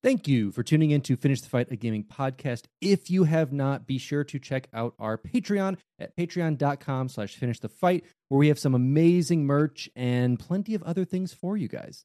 Thank you for tuning in to Finish the Fight, a gaming podcast. If you have not, be sure to check out our Patreon at patreon.com slash finish the fight, where we have some amazing merch and plenty of other things for you guys.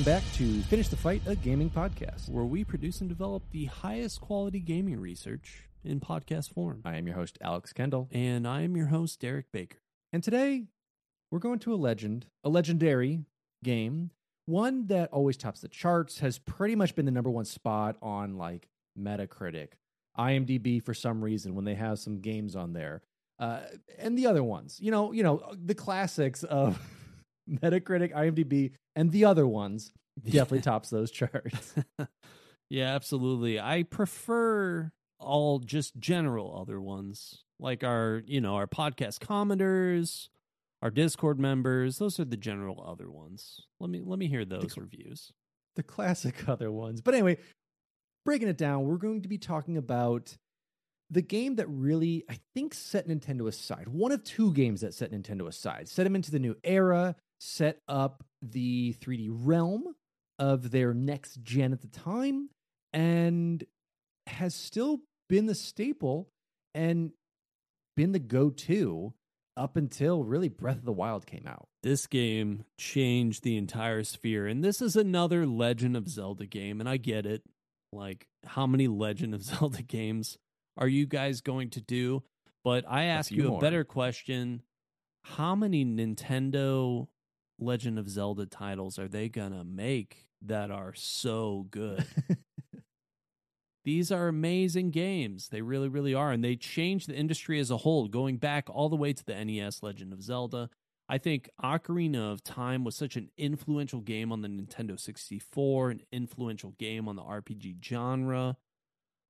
Welcome back to Finish the Fight, a gaming podcast. where we produce and develop the highest quality gaming research in podcast form. I am your host, Alex Kendall. And I am your host, Derek Baker. And today, we're going to a legend, a legendary game, one that always tops the charts, has pretty much been the number one spot on like Metacritic, IMDb for some reason when they have some games on there, uh, and the other ones. You know, you know the classics of Metacritic, IMDb, and the other ones definitely tops those charts. yeah, absolutely. I prefer all just general other ones, like our, you know, our podcast commenters, our Discord members. Those are the general other ones. Let me let me hear those reviews. the classic other ones. But anyway, breaking it down, we're going to be talking about the game that really, I think, set Nintendo aside. One of two games that set Nintendo aside, set them into the new era, set up the 3D realm of their next gen at the time, and has still been the staple and been the go to up until really Breath of the Wild came out. This game changed the entire sphere, and this is another Legend of Zelda game, and I get it. Like, how many Legend of Zelda games are you guys going to do? But I ask few you a more. better question. How many Nintendo Legend of Zelda titles are they going to make that are so good? These are amazing games. They really, really are. And they changed the industry as a whole, going back all the way to the NES Legend of Zelda. I think Ocarina of Time was such an influential game on the Nintendo 64, an influential game on the RPG genre.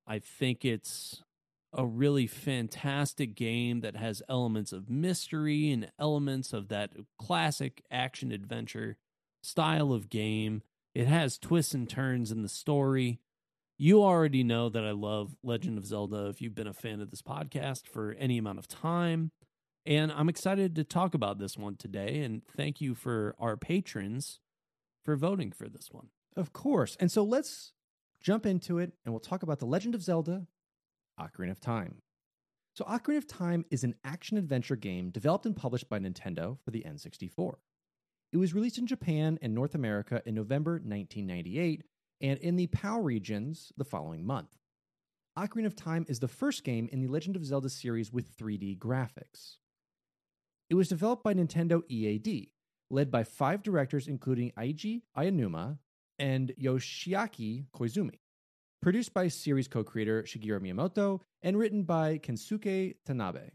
I think it's a really fantastic game that has elements of mystery and elements of that classic action adventure style of game. It has twists and turns in the story. You already know that I love Legend of Zelda if you've been a fan of this podcast for any amount of time. And I'm excited to talk about this one today. And thank you for our patrons for voting for this one. Of course. And so let's jump into it and we'll talk about The Legend of Zelda Ocarina of Time. So, Ocarina of Time is an action adventure game developed and published by Nintendo for the N64. It was released in Japan and North America in November 1998 and in the PAL regions the following month. Ocarina of Time is the first game in the Legend of Zelda series with 3D graphics. It was developed by Nintendo EAD, led by five directors including Eiji Aonuma and Yoshiaki Koizumi. Produced by series co creator Shigeru Miyamoto and written by Kensuke Tanabe.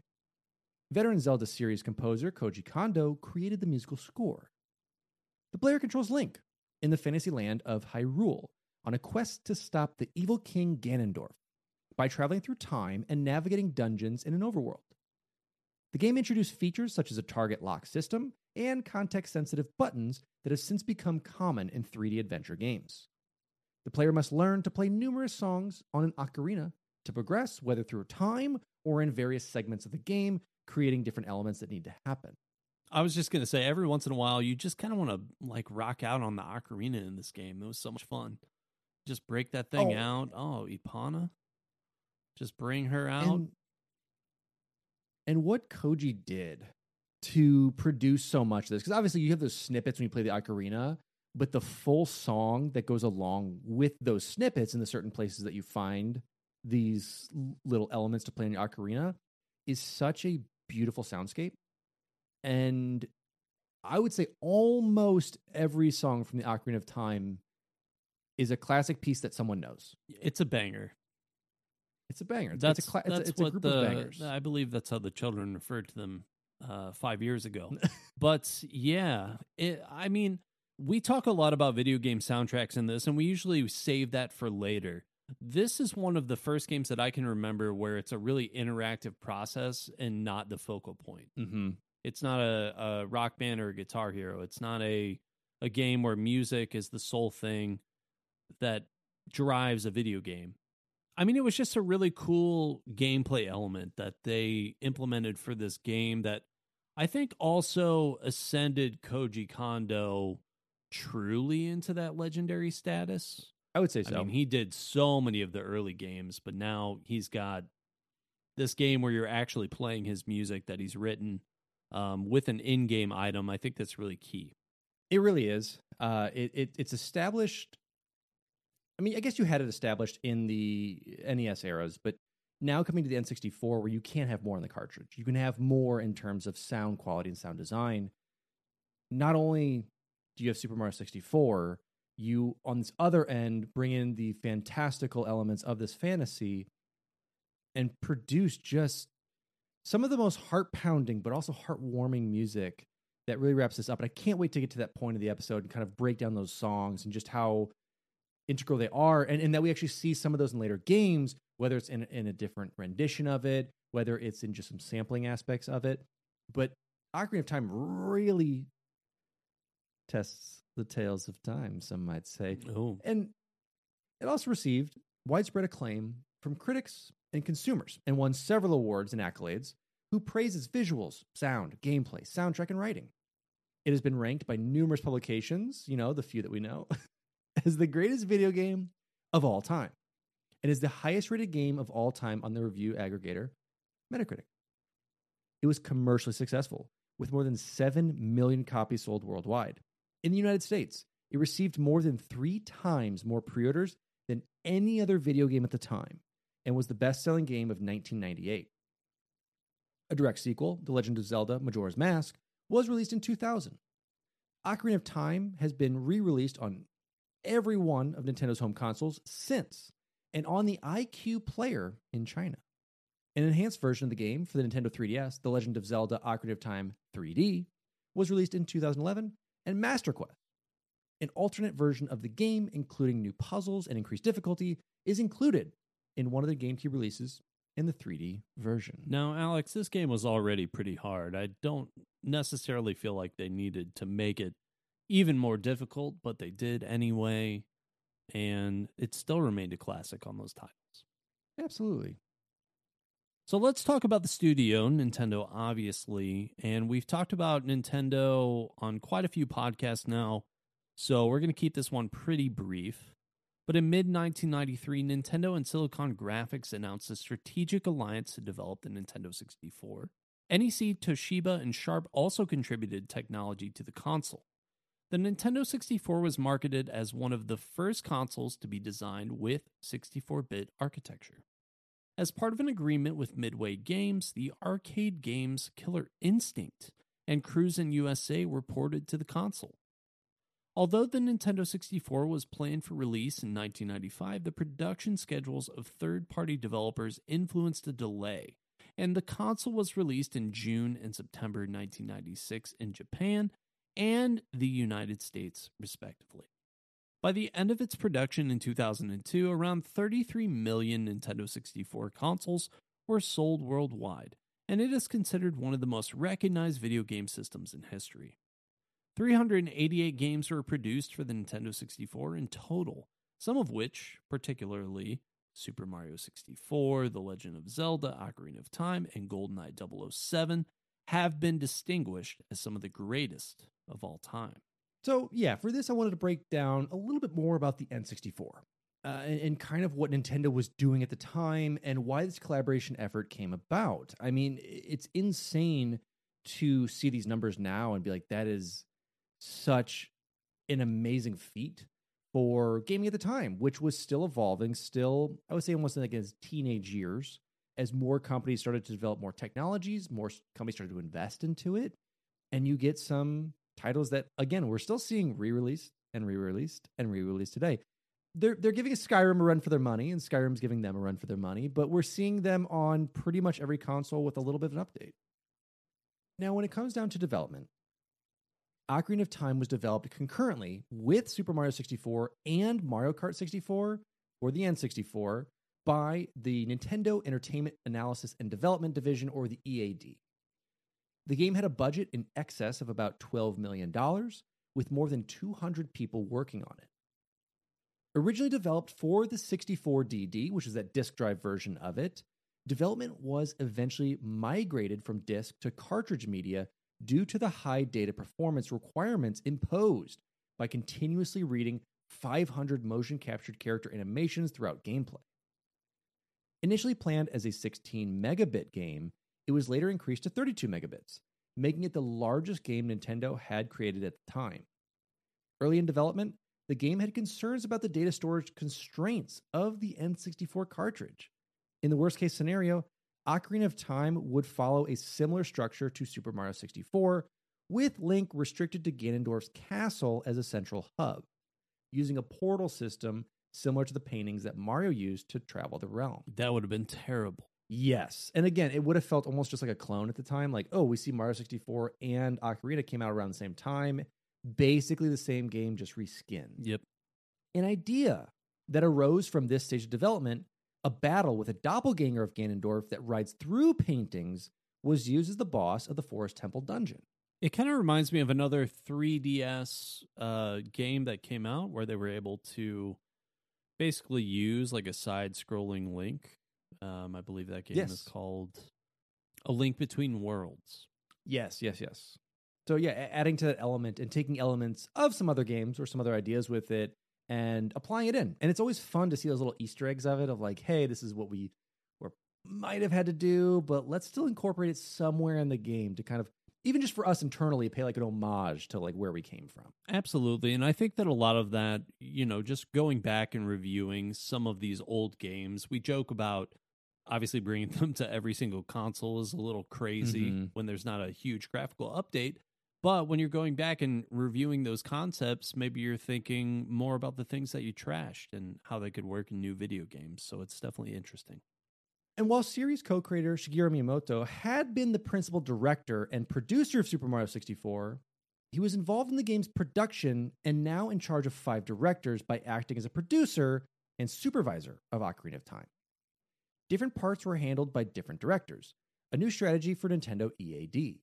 Veteran Zelda series composer Koji Kondo created the musical score. The player controls Link in the fantasy land of Hyrule on a quest to stop the evil king Ganondorf by traveling through time and navigating dungeons in an overworld. The game introduced features such as a target lock system and context sensitive buttons that have since become common in 3D adventure games. The player must learn to play numerous songs on an ocarina to progress, whether through time or in various segments of the game, creating different elements that need to happen. I was just gonna say, every once in a while, you just kind of want to like rock out on the ocarina in this game. It was so much fun. Just break that thing Oh. out. Oh, Ipana. Just bring her out. And, and what Koji did to produce so much of this, because obviously you have those snippets when you play the ocarina, but the full song that goes along with those snippets in the certain places that you find these little elements to play in the ocarina is such a beautiful soundscape. And I would say almost every song from the Ocarina of Time is a classic piece that someone knows. It's a banger. It's a banger. It's, That's it's a, cla- it's a- that's it's a what group the of bangers. I believe that's how the children referred to them uh, five years ago. but yeah, it, I mean, we talk a lot about video game soundtracks in this, and we usually save that for later. This is one of the first games that I can remember where it's a really interactive process and not the focal point. mm-hmm. It's not a, a rock band or a guitar hero. It's not a a game where music is the sole thing that drives a video game. I mean, it was just a really cool gameplay element that they implemented for this game that I think also ascended Koji Kondo truly into that legendary status. I would say so. I mean, he did so many of the early games, but now he's got this game where you're actually playing his music that he's written um, with an in-game item. I think that's really key. It really is. Uh, it, it it's established. I mean, I guess you had it established in the NES eras, but now coming to the N64, where you can't have more on the cartridge, you can have more in terms of sound quality and sound design. Not only you have Super Mario 64, you on this other end bring in the fantastical elements of this fantasy and produce just some of the most heart pounding, but also heartwarming music that really wraps this up. And I can't wait to get to that point of the episode and kind of break down those songs and just how integral they are. And, and that we actually see some of those in later games, whether it's in, in a different rendition of it, whether it's in just some sampling aspects of it. But Ocarina of Time really tests the tales of time, some might say. Oh, And it also received widespread acclaim from critics and consumers and won several awards and accolades who praise its visuals, sound, gameplay, soundtrack, and writing. It has been ranked by numerous publications, you know, the few that we know, as the greatest video game of all time. It is the highest rated game of all time on the review aggregator Metacritic. It was commercially successful, with more than 7 million copies sold worldwide. In the United States, it received more than three times more pre orders than any other video game at the time and was the best selling game of 1998. A direct sequel, The Legend of Zelda Majora's Mask, was released in 2000. Ocarina of Time has been re released on every one of Nintendo's home consoles since, and on the iQue Player in China. An enhanced version of the game for the Nintendo 3DS, The Legend of Zelda Ocarina of Time 3D, was released in 2011, and Master Quest, an alternate version of the game, including new puzzles and increased difficulty, is included in one of the GameCube releases in the 3D version. now, Alex, this game was already pretty hard. I don't necessarily feel like they needed to make it even more difficult, but they did anyway, and it still remained a classic on those titles. Absolutely. So let's talk about the studio, Nintendo, obviously. And we've talked about Nintendo on quite a few podcasts now. So we're going to keep this one pretty brief. But in mid 1993, Nintendo and Silicon Graphics announced a strategic alliance to develop the Nintendo 64. NEC, Toshiba, and Sharp also contributed technology to the console. The Nintendo 64 was marketed as one of the first consoles to be designed with 64 bit architecture. As part of an agreement with Midway Games, the arcade games Killer Instinct and Cruisin' USA were ported to the console. Although the Nintendo 64 was planned for release in 1995, the production schedules of third party developers influenced a delay, and the console was released in June and September 1996 in Japan and the United States, respectively. By the end of its production in 2002, around 33 million Nintendo 64 consoles were sold worldwide, and it is considered one of the most recognized video game systems in history. 388 games were produced for the Nintendo 64 in total, some of which, particularly Super Mario 64, The Legend of Zelda, Ocarina of Time, and GoldenEye 007, have been distinguished as some of the greatest of all time. So, yeah, for this, I wanted to break down a little bit more about the N64 uh, and, and kind of what Nintendo was doing at the time and why this collaboration effort came about. I mean, it's insane to see these numbers now and be like, that is such an amazing feat for gaming at the time, which was still evolving, still, I would say, almost like its teenage years. As more companies started to develop more technologies, more companies started to invest into it, and you get some titles that, again, we're still seeing re released and re released and re released today. they're they're giving Skyrim a run for their money, and Skyrim's giving them a run for their money. But we're seeing them on pretty much every console with a little bit of an update. Now, when it comes down to development, Ocarina of Time was developed concurrently with Super Mario 64 and Mario Kart 64 or the N64 by the Nintendo Entertainment Analysis and Development Division or the EAD. The game had a budget in excess of about $12 million, with more than 200 people working on it. Originally developed for the 64DD, which is that disk drive version of it, development was eventually migrated from disk to cartridge media due to the high data performance requirements imposed by continuously reading 500 motion captured character animations throughout gameplay. Initially planned as a 16 megabit game, it was later increased to 32 megabits, making it the largest game Nintendo had created at the time. Early in development, the game had concerns about the data storage constraints of the N64 cartridge. In the worst case scenario, Ocarina of Time would follow a similar structure to Super Mario 64, with Link restricted to Ganondorf's castle as a central hub, using a portal system similar to the paintings that Mario used to travel the realm. That would have been terrible. Yes. And again, it would have felt almost just like a clone at the time. Like, oh, we see Mario 64 and Ocarina came out around the same time. Basically the same game, just reskinned. Yep. An idea that arose from this stage of development, a battle with a doppelganger of Ganondorf that rides through paintings, was used as the boss of the Forest Temple dungeon. It kind of reminds me of another 3DS uh, game that came out where they were able to basically use like a side scrolling link. Um, I believe that game Yes. is called A Link Between Worlds. Yes, yes, yes. So yeah, adding to that element and taking elements of some other games or some other ideas with it and applying it in. And it's always fun to see those little Easter eggs of it of like, hey, this is what we or might have had to do, but let's still incorporate it somewhere in the game to kind of even just for us internally pay like an homage to like where we came from. Absolutely. And I think that a lot of that, you know, just going back and reviewing some of these old games, we joke about obviously bringing them to every single console is a little crazy Mhm. when there's not a huge graphical update. But when you're going back and reviewing those concepts, maybe you're thinking more about the things that you trashed and how they could work in new video games. So it's definitely interesting. And while series co creator Shigeru Miyamoto had been the principal director and producer of Super Mario 64, he was involved in the game's production and now in charge of five directors by acting as a producer and supervisor of Ocarina of Time. Different parts were handled by different directors, a new strategy for Nintendo EAD.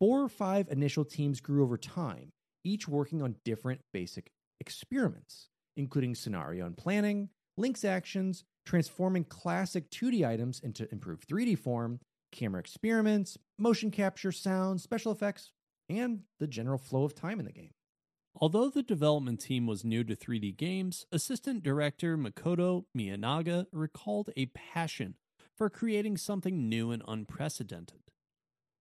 Four or five initial teams grew over time, each working on different basic experiments, including scenario and planning, Link's actions, transforming classic 2D items into improved 3D form, camera experiments, motion capture, sound, special effects, and the general flow of time in the game. Although the development team was new to 3D games, assistant director Makoto Miyanaga recalled a passion for creating something new and unprecedented.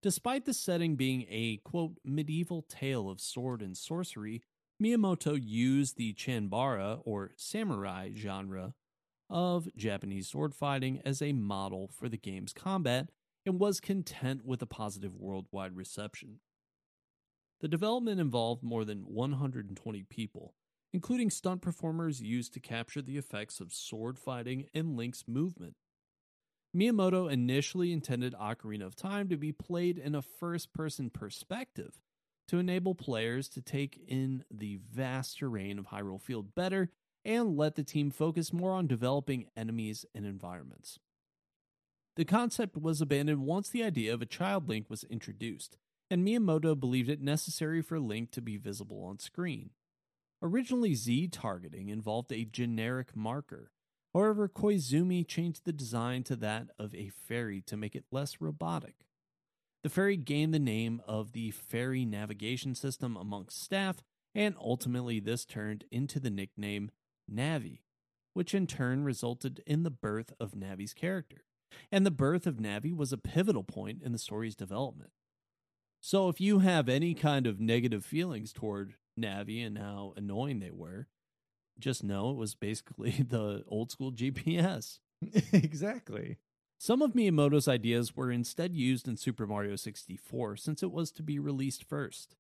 Despite the setting being a quote medieval tale of sword and sorcery, Miyamoto used the chanbara or samurai genre of Japanese sword fighting as a model for the game's combat and was content with a positive worldwide reception. The development involved more than 120 people, including stunt performers used to capture the effects of sword fighting and Link's movement. Miyamoto initially intended Ocarina of Time to be played in a first person perspective to enable players to take in the vast terrain of Hyrule Field better and let the team focus more on developing enemies and environments. The concept was abandoned once the idea of a child Link was introduced, and Miyamoto believed it necessary for Link to be visible on screen. Originally, Z targeting involved a generic marker. However, Koizumi changed the design to that of a fairy to make it less robotic. The fairy gained the name of the Fairy Navigation System amongst staff, and ultimately this turned into the nickname Navi, which in turn resulted in the birth of Navi's character. And the birth of Navi was a pivotal point in the story's development. So if you have any kind of negative feelings toward Navi and how annoying they were, just know it was basically the old school GPS. exactly. Some of Miyamoto's ideas were instead used in Super Mario 64 since it was to be released first.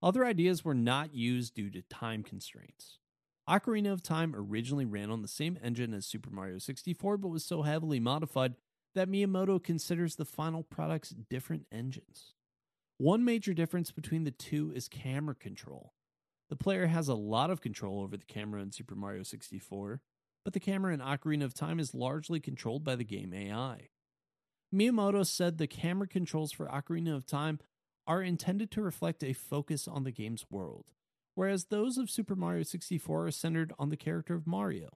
Other ideas were not used due to time constraints. Ocarina of Time originally ran on the same engine as Super Mario 64, but was so heavily modified that Miyamoto considers the final products different engines. One major difference between the two is camera control. The player has a lot of control over the camera in Super Mario 64, but the camera in Ocarina of Time is largely controlled by the game AI. Miyamoto said the camera controls for Ocarina of Time are intended to reflect a focus on the game's world, whereas those of Super Mario 64 are centered on the character of Mario.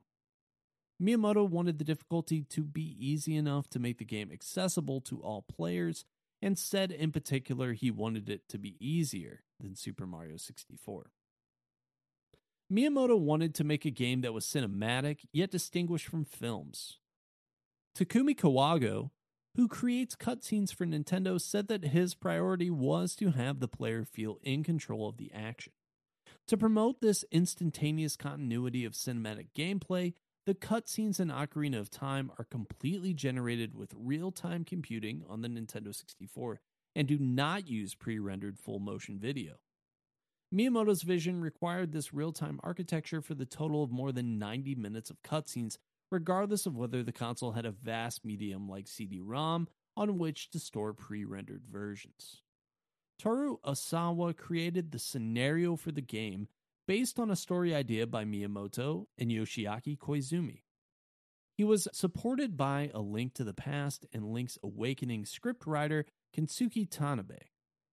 Miyamoto wanted the difficulty to be easy enough to make the game accessible to all players, and said in particular he wanted it to be easier than Super Mario 64. Miyamoto wanted to make a game that was cinematic yet distinguished from films. Takumi Kawagoe, who creates cutscenes for Nintendo, said that his priority was to have the player feel in control of the action. To promote this instantaneous continuity of cinematic gameplay, the cutscenes in Ocarina of Time are completely generated with real time computing on the Nintendo 64 and do not use pre rendered full motion video. Miyamoto's vision required this real time architecture for the total of more than 90 minutes of cutscenes, regardless of whether the console had a vast medium like CD ROM on which to store pre rendered versions. Toru Osawa created the scenario for the game based on a story idea by Miyamoto and Yoshiaki Koizumi. He was supported by A Link to the Past and Link's Awakening scriptwriter Kensuke Tanabe.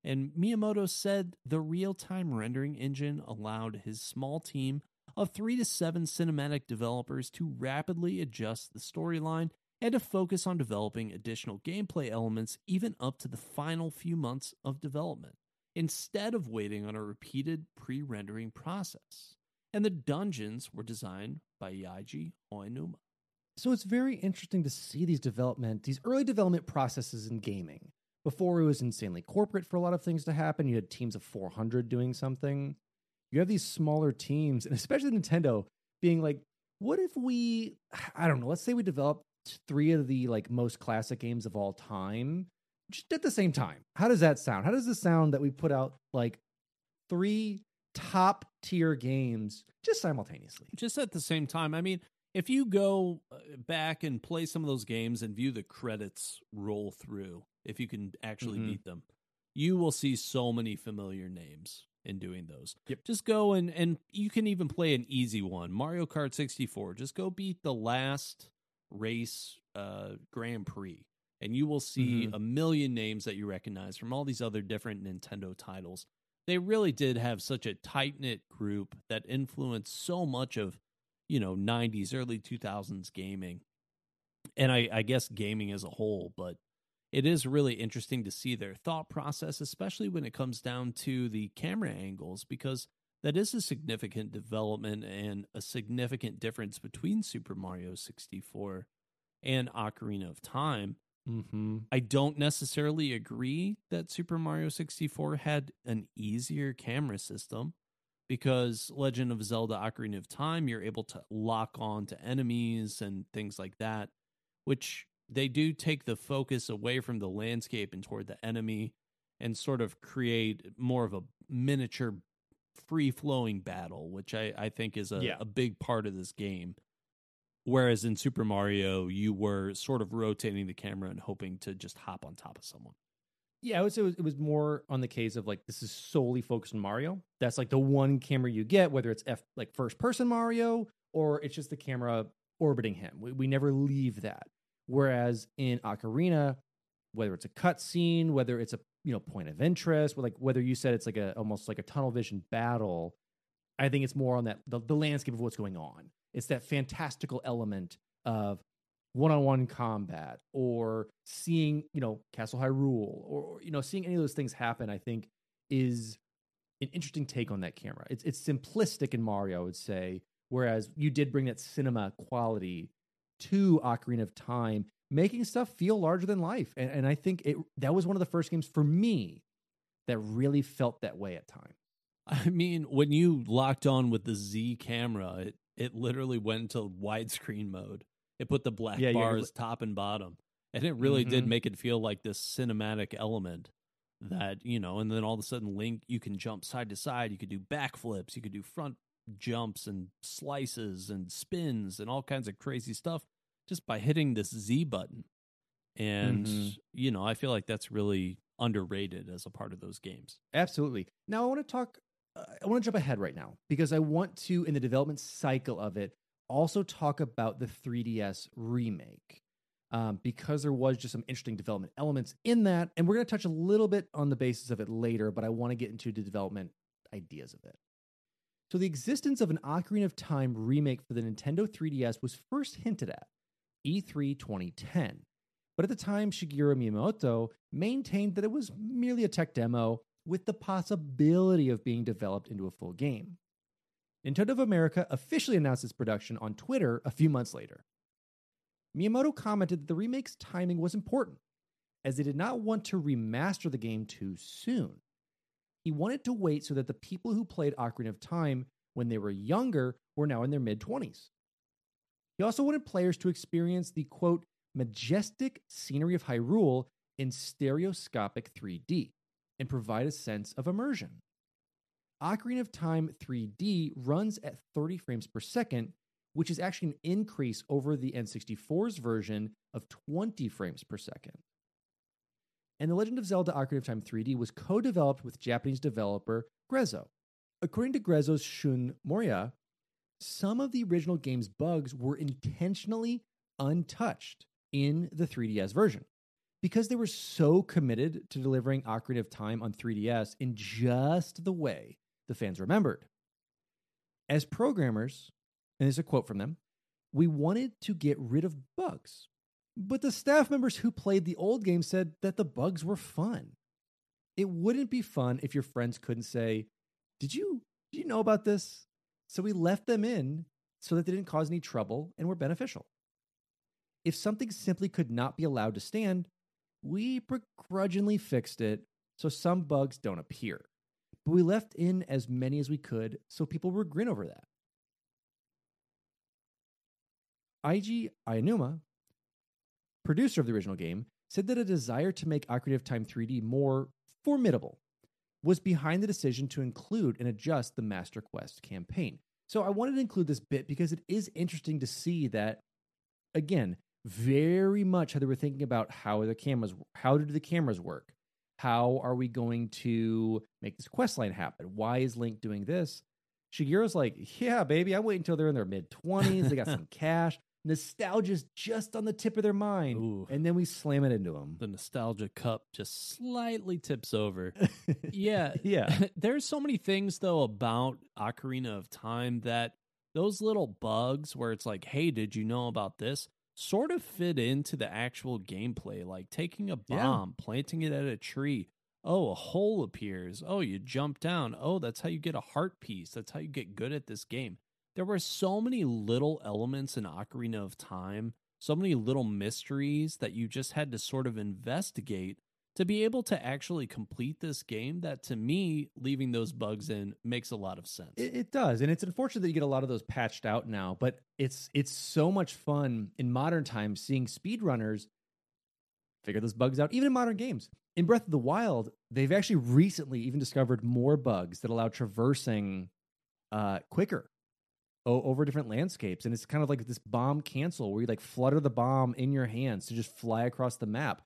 And Miyamoto said the real time rendering engine allowed his small team of three to seven cinematic developers to rapidly adjust the storyline and to focus on developing additional gameplay elements even up to the final few months of development instead of waiting on a repeated pre rendering process. And the dungeons were designed by Eiji Aonuma. So it's very interesting to see these development, these early development processes in gaming. Before it was insanely corporate for a lot of things to happen. You had teams of 400 doing something. You have these smaller teams, and especially Nintendo being like, what if we, I don't know, let's say we develop three of the like most classic games of all time just at the same time. How does that sound? How does this sound that we put out like three top tier games just simultaneously? Just at the same time. I mean, if you go uh, back and play some of those games and view the credits roll through, if you can actually Mhm. beat them, you will see so many familiar names in doing those. Yep. Just go and and you can even play an easy one, Mario Kart 64. Just go beat the last race uh Grand Prix and you will see Mhm. a million names that you recognize from all these other different Nintendo titles. They really did have such a tight-knit group that influenced so much of you know 90s early 2000s gaming and I, I guess gaming as a whole but it is really interesting to see their thought process especially when it comes down to the camera angles because that is a significant development and a significant difference between super mario 64 and ocarina of time Mm-hmm. I don't necessarily agree that Super Mario 64 had an easier camera system because Legend of Zelda Ocarina of Time, you're able to lock on to enemies and things like that, which they do take the focus away from the landscape and toward the enemy and sort of create more of a miniature free flowing battle, which I, I think is a, Yeah. a big part of this game. Whereas in Super Mario, you were sort of rotating the camera and hoping to just hop on top of someone. Yeah, I would say it was, it was more on the case of like this is solely focused on Mario. That's like the one camera you get, whether it's F like first person Mario or it's just the camera orbiting him. We, we never leave that. Whereas in Ocarina, whether it's a cutscene, whether it's a you know point of interest, like whether you said it's like a almost like a tunnel vision battle, I think it's more on that the, the landscape of what's going on. It's that fantastical element of one-on-one combat or seeing you know castle hyrule or, or, you know seeing any of those things happen i think is an interesting take on that camera. It's it's simplistic in mario i would say whereas you did bring that cinema quality to ocarina of time making stuff feel larger than life. And, and i think it that was one of the first games for me that really felt that way at times I mean, when you locked on with the Z camera, it, it literally went into widescreen mode. It put the black Yeah, bars top and bottom. And it really did Mhm. make it feel like this cinematic element that, you know, and then all of a sudden Link, you can jump side to side, you could do backflips, you could do front jumps and slices and spins and all kinds of crazy stuff just by hitting this Z button. And, Mhm. you know, I feel like that's really underrated as a part of those games. Absolutely. Now I want to talk. I want to jump ahead right now because I want to, in the development cycle of it, also talk about the 3DS remake. Um, because there was just some interesting development elements in that, and we're going to touch a little bit on the basis of it later. But I want to get into the development ideas of it. So the existence of an Ocarina of Time remake for the Nintendo 3DS was first hinted at E E3 2010. But at the time, Shigeru Miyamoto maintained that it was merely a tech demo with the possibility of being developed into a full game. Nintendo of America officially announced its production on Twitter a few months later. Miyamoto commented that the remake's timing was important, as they did not want to remaster the game too soon. He wanted to wait so that the people who played Ocarina of Time when they were younger were now in their mid 20s. He also wanted players to experience the quote, majestic scenery of Hyrule in stereoscopic 3D and provide a sense of immersion. Ocarina of Time 3D runs at 30 frames per second, which is actually an increase over the N64's version of 20 frames per second. And The Legend of Zelda Ocarina of Time 3D was co developed with Japanese developer Grezzo. According to Grezzo's Shun Moria, some of the original game's bugs were intentionally untouched in the 3DS version because they were so committed to delivering Ocarina of Time on 3DS in just the way the fans remembered. As programmers, and there's a quote from them, we wanted to get rid of bugs. But the staff members who played the old game said that the bugs were fun. It wouldn't be fun if your friends couldn't say, "Did you did you know about this?" So we left them in so that they didn't cause any trouble and were beneficial. If something simply could not be allowed to stand, we begrudgingly fixed it so some bugs don't appear. But we left in as many as we could so people would grin over that. Eiji Aonuma, producer of the original game, said that a desire to make Ocarina of Time 3D more formidable was behind the decision to include and adjust the Master Quest campaign. So I wanted to include this bit because it is interesting to see that, again, very much how they were thinking about how the cameras, how do the cameras work? How are we going to make this quest line happen? Why is Link doing this? Shigeru's like, yeah, baby, I wait until they're in their mid 20s. They got some cash. Nostalgia's just on the tip of their mind. Ooh. And then we slam it into them. The nostalgia cup just slightly tips over. Yeah. yeah. There's so many things though about Ocarina of Time that those little bugs where it's like, hey, did you know about this? Sort of fit into the actual gameplay, like taking a Yeah. bomb, planting it at a tree. Oh, a hole appears. Oh, you jump down. Oh, that's how you get a heart piece. That's how you get good at this game. There were so many little elements in Ocarina of Time, so many little mysteries that you just had to sort of investigate to be able to actually complete this game that to me leaving those bugs in makes a lot of sense It, it does, and it's unfortunate that you get a lot of those patched out now. But it's it's so much fun in modern times seeing speedrunners figure those bugs out, even in modern games. In Breath of the Wild, they've actually recently even discovered more bugs that allow traversing uh, quicker o- over different landscapes, and it's kind of like this bomb cancel where you like flutter the bomb in your hands to just fly across the map.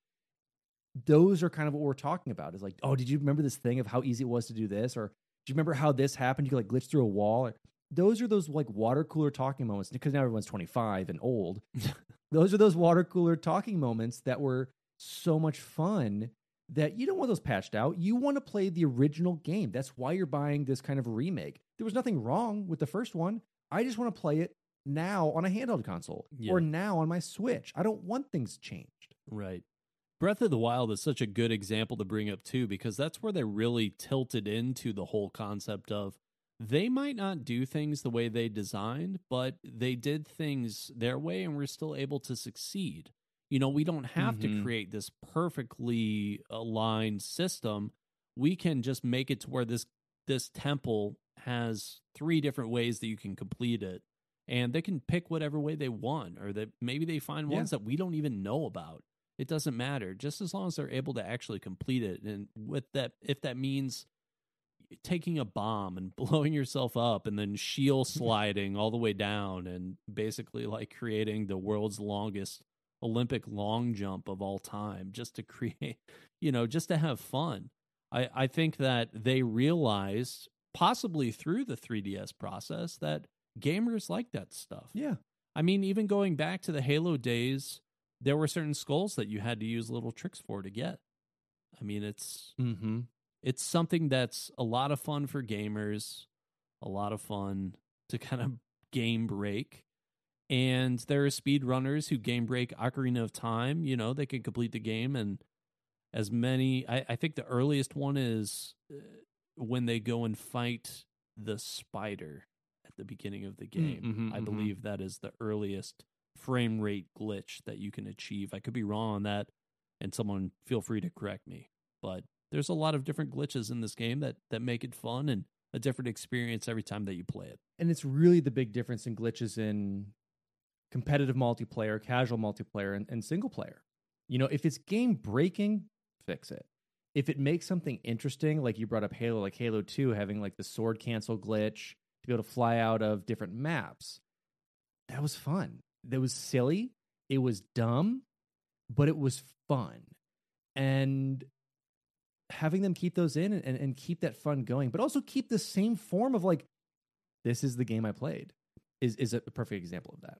Those are kind of what we're talking about. Is like, oh, did you remember this thing of how easy it was to do this, or do you remember how this happened? You could like glitch through a wall. Or, those are those like water cooler talking moments because now everyone's 25 and old. those are those water cooler talking moments that were so much fun that you don't want those patched out. You want to play the original game. That's why you're buying this kind of remake. There was nothing wrong with the first one. I just want to play it now on a handheld console Yeah. or now on my Switch. I don't want things changed. Right. Breath of the Wild is such a good example to bring up too, because that's where they really tilted into the whole concept of they might not do things the way they designed, but they did things their way and we're still able to succeed. You know, we don't have to Mhm. create this perfectly aligned system. We can just make it to where this this temple has three different ways that you can complete it and they can pick whatever way they want or that maybe they find Yeah. ones that we don't even know about it doesn't matter just as long as they're able to actually complete it and with that if that means taking a bomb and blowing yourself up and then shield sliding all the way down and basically like creating the world's longest Olympic long jump of all time just to create, you know, just to have fun. I, I think that they realized, possibly through the 3DS process, that gamers like that stuff. Yeah. I mean, even going back to the Halo days, there were certain skulls that you had to use little tricks for to get. I mean, it's Mm-hmm. it's something that's a lot of fun for gamers, a lot of fun to kind of game break. And there are speedrunners who game break Ocarina of Time. You know, they can complete the game and as many. I, I think the earliest one is uh, when they go and fight the spider at the beginning of the game. mhm, I mhm. believe that is the earliest frame rate glitch that you can achieve. I could be wrong on that, and someone feel free to correct me. But there's a lot of different glitches in this game that that make it fun and a different experience every time that you play it. And it's really the big difference in glitches in competitive multiplayer, casual multiplayer, and, and single player. You know, if it's game breaking, fix it. If it makes something interesting, like you brought up Halo, like Halo 2 having like the sword cancel glitch to be able to fly out of different maps, that was fun. That was silly. It was dumb, but it was fun. And having them keep those in and, and, keep that fun going, but also keep the same form of like, this is the game I played, is, is a perfect example of that.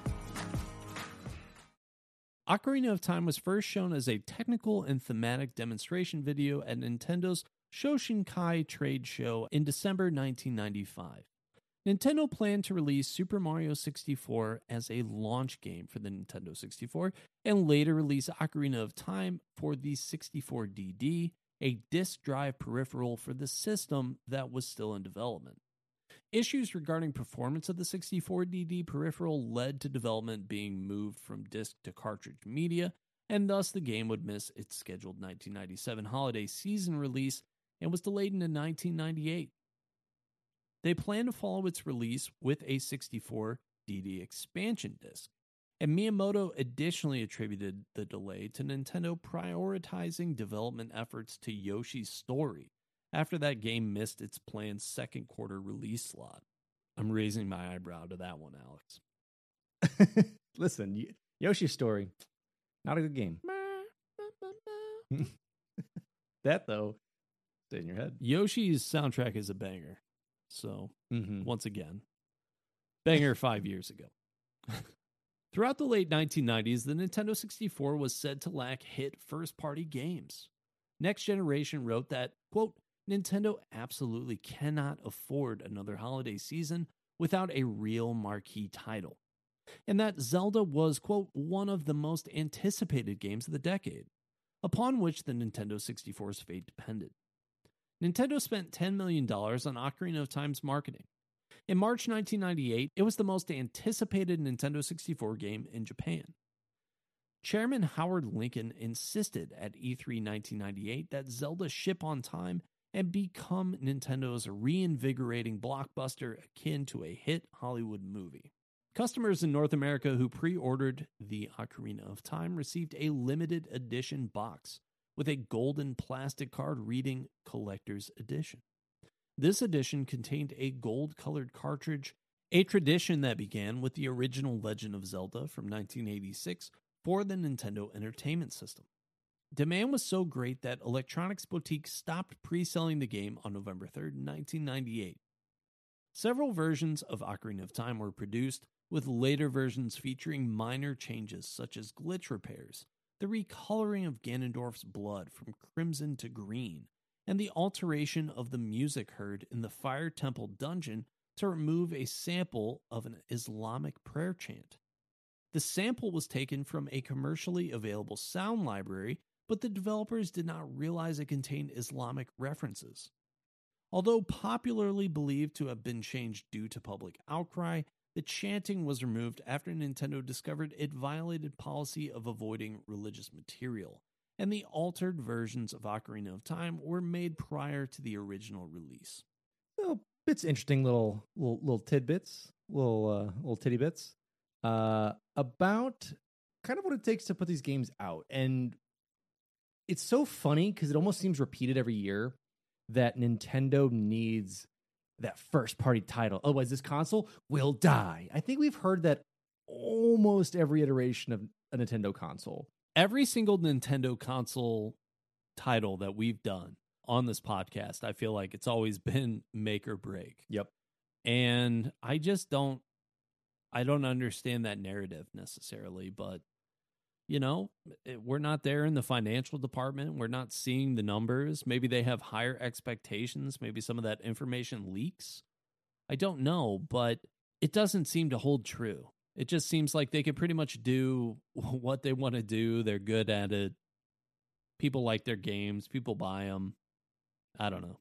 Ocarina of Time was first shown as a technical and thematic demonstration video at Nintendo's Shoshinkai trade show in December 1995. Nintendo planned to release Super Mario 64 as a launch game for the Nintendo 64 and later release Ocarina of Time for the 64DD, a disk drive peripheral for the system that was still in development. Issues regarding performance of the 64DD peripheral led to development being moved from disk to cartridge media, and thus the game would miss its scheduled 1997 holiday season release and was delayed into 1998. They plan to follow its release with a 64DD expansion disc. And Miyamoto additionally attributed the delay to Nintendo prioritizing development efforts to Yoshi's Story, after that game missed its planned second quarter release slot. I'm raising my eyebrow to that one, Alex. Listen, Yoshi's story, not a good game. that though, stay in your head. Yoshi's soundtrack is a banger. So, Mm-hmm. once again, banger five years ago. Throughout the late 1990s, the Nintendo 64 was said to lack hit first party games. Next Generation wrote that, quote, Nintendo absolutely cannot afford another holiday season without a real marquee title. And that Zelda was, quote, one of the most anticipated games of the decade, upon which the Nintendo 64's fate depended. Nintendo spent $10 million on Ocarina of Time's marketing. In March 1998, it was the most anticipated Nintendo 64 game in Japan. Chairman Howard Lincoln insisted at E E3 1998 that Zelda ship on time and become Nintendo's reinvigorating blockbuster akin to a hit Hollywood movie. Customers in North America who pre ordered the Ocarina of Time received a limited edition box with a golden plastic card reading Collector's Edition. This edition contained a gold colored cartridge, a tradition that began with the original Legend of Zelda from 1986 for the Nintendo Entertainment System. Demand was so great that Electronics Boutique stopped pre selling the game on November 3rd, 1998. Several versions of Ocarina of Time were produced, with later versions featuring minor changes such as glitch repairs, the recoloring of Ganondorf's blood from crimson to green, and the alteration of the music heard in the Fire Temple dungeon to remove a sample of an Islamic prayer chant. The sample was taken from a commercially available sound library, but the developers did not realize it contained Islamic references. Although popularly believed to have been changed due to public outcry, the chanting was removed after Nintendo discovered it violated policy of avoiding religious material, and the altered versions of Ocarina of Time were made prior to the original release. Well, bits interesting little little little tidbits, little uh, little titty bits uh, about kind of what it takes to put these games out, and it's so funny because it almost seems repeated every year that Nintendo needs that first party title. Otherwise, this console will die. I think we've heard that almost every iteration of a Nintendo console. Every single Nintendo console title that we've done on this podcast, I feel like it's always been make or break. Yep. And I just don't I don't understand that narrative necessarily, but you know, eh, we're not there in the financial department. We're not seeing the numbers. Maybe they have higher expectations. Maybe some of that information leaks. I don't know, but it doesn't seem to hold true. It just seems like they can pretty much do what they want to do. They're good at it. People like their games, people buy them. I don't know.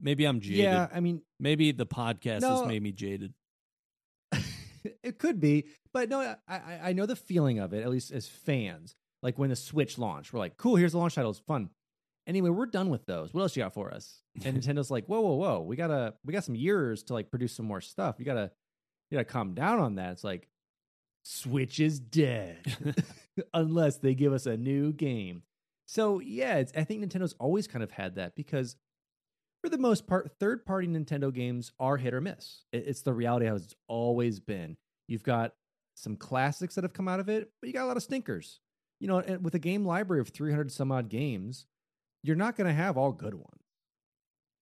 Maybe I'm jaded. Yeah, I mean, maybe the podcast No. has made me jaded. it could be, but no, I, I I know the feeling of it. At least as fans, like when the Switch launched, we're like, "Cool, here's the launch title. It's fun." Anyway, we're done with those. What else you got for us? And Nintendo's like, "Whoa, whoa, whoa! We gotta, we got some years to like produce some more stuff. You gotta, you gotta calm down on that." It's like, Switch is dead unless they give us a new game. So yeah, it's, I think Nintendo's always kind of had that because for the most part, third party Nintendo games are hit or miss. It's the reality how it's always been. You've got some classics that have come out of it, but you got a lot of stinkers. You know, and with a game library of 300 some odd games, you're not going to have all good ones.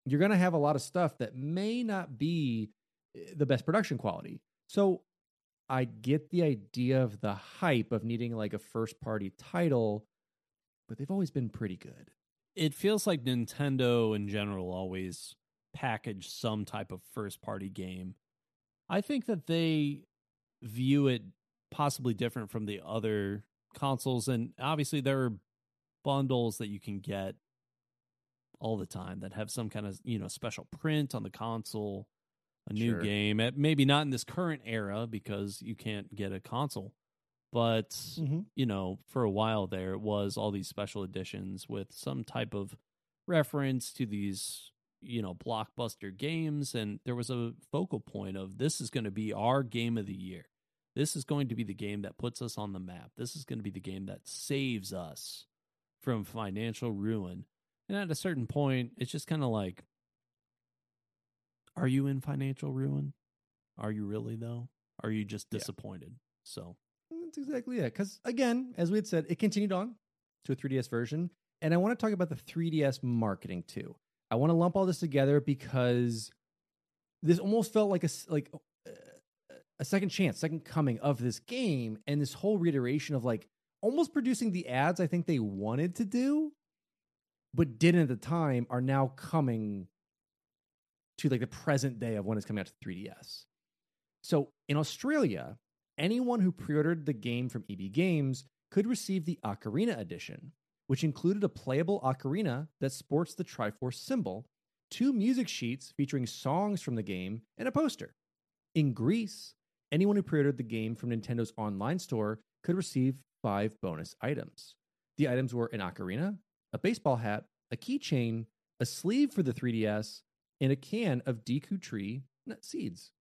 You're going to have a lot of stuff that may not be eh, the best production quality. So I get the idea of the hype of needing like a first party title, but they've always been pretty good. It feels like Nintendo in general always package some type of first party game. I think that they view it possibly different from the other consoles and obviously there are bundles that you can get all the time that have some kind of, you know, special print on the console, a new Sure. game. Maybe not in this current era because you can't get a console. But Mm-hmm. you know, for a while there, it was all these special editions with some type of reference to these, you know, blockbuster games. And there was a focal point of this is going to be our game of the year. This is going to be the game that puts us on the map. This is going to be the game that saves us from financial ruin. And at a certain point, it's just kind of like, are you in financial ruin? Are you really, though? Are you just Yeah. disappointed? So. That's exactly it. Because again, as we had said, it continued on to a 3DS version, and I want to talk about the 3DS marketing too. I want to lump all this together because this almost felt like a like uh, a second chance, second coming of this game, and this whole reiteration of like almost producing the ads I think they wanted to do, but didn't at the time, are now coming to like the present day of when it's coming out to 3DS. So in Australia, anyone who pre-ordered the game from EB Games could receive the Ocarina edition, which included a playable ocarina that sports the Triforce symbol, two music sheets featuring songs from the game, and a poster. In Greece, anyone who pre-ordered the game from Nintendo's online store could receive five bonus items. The items were an ocarina, a baseball hat, a keychain, a sleeve for the 3DS, and a can of Deku Tree nut seeds.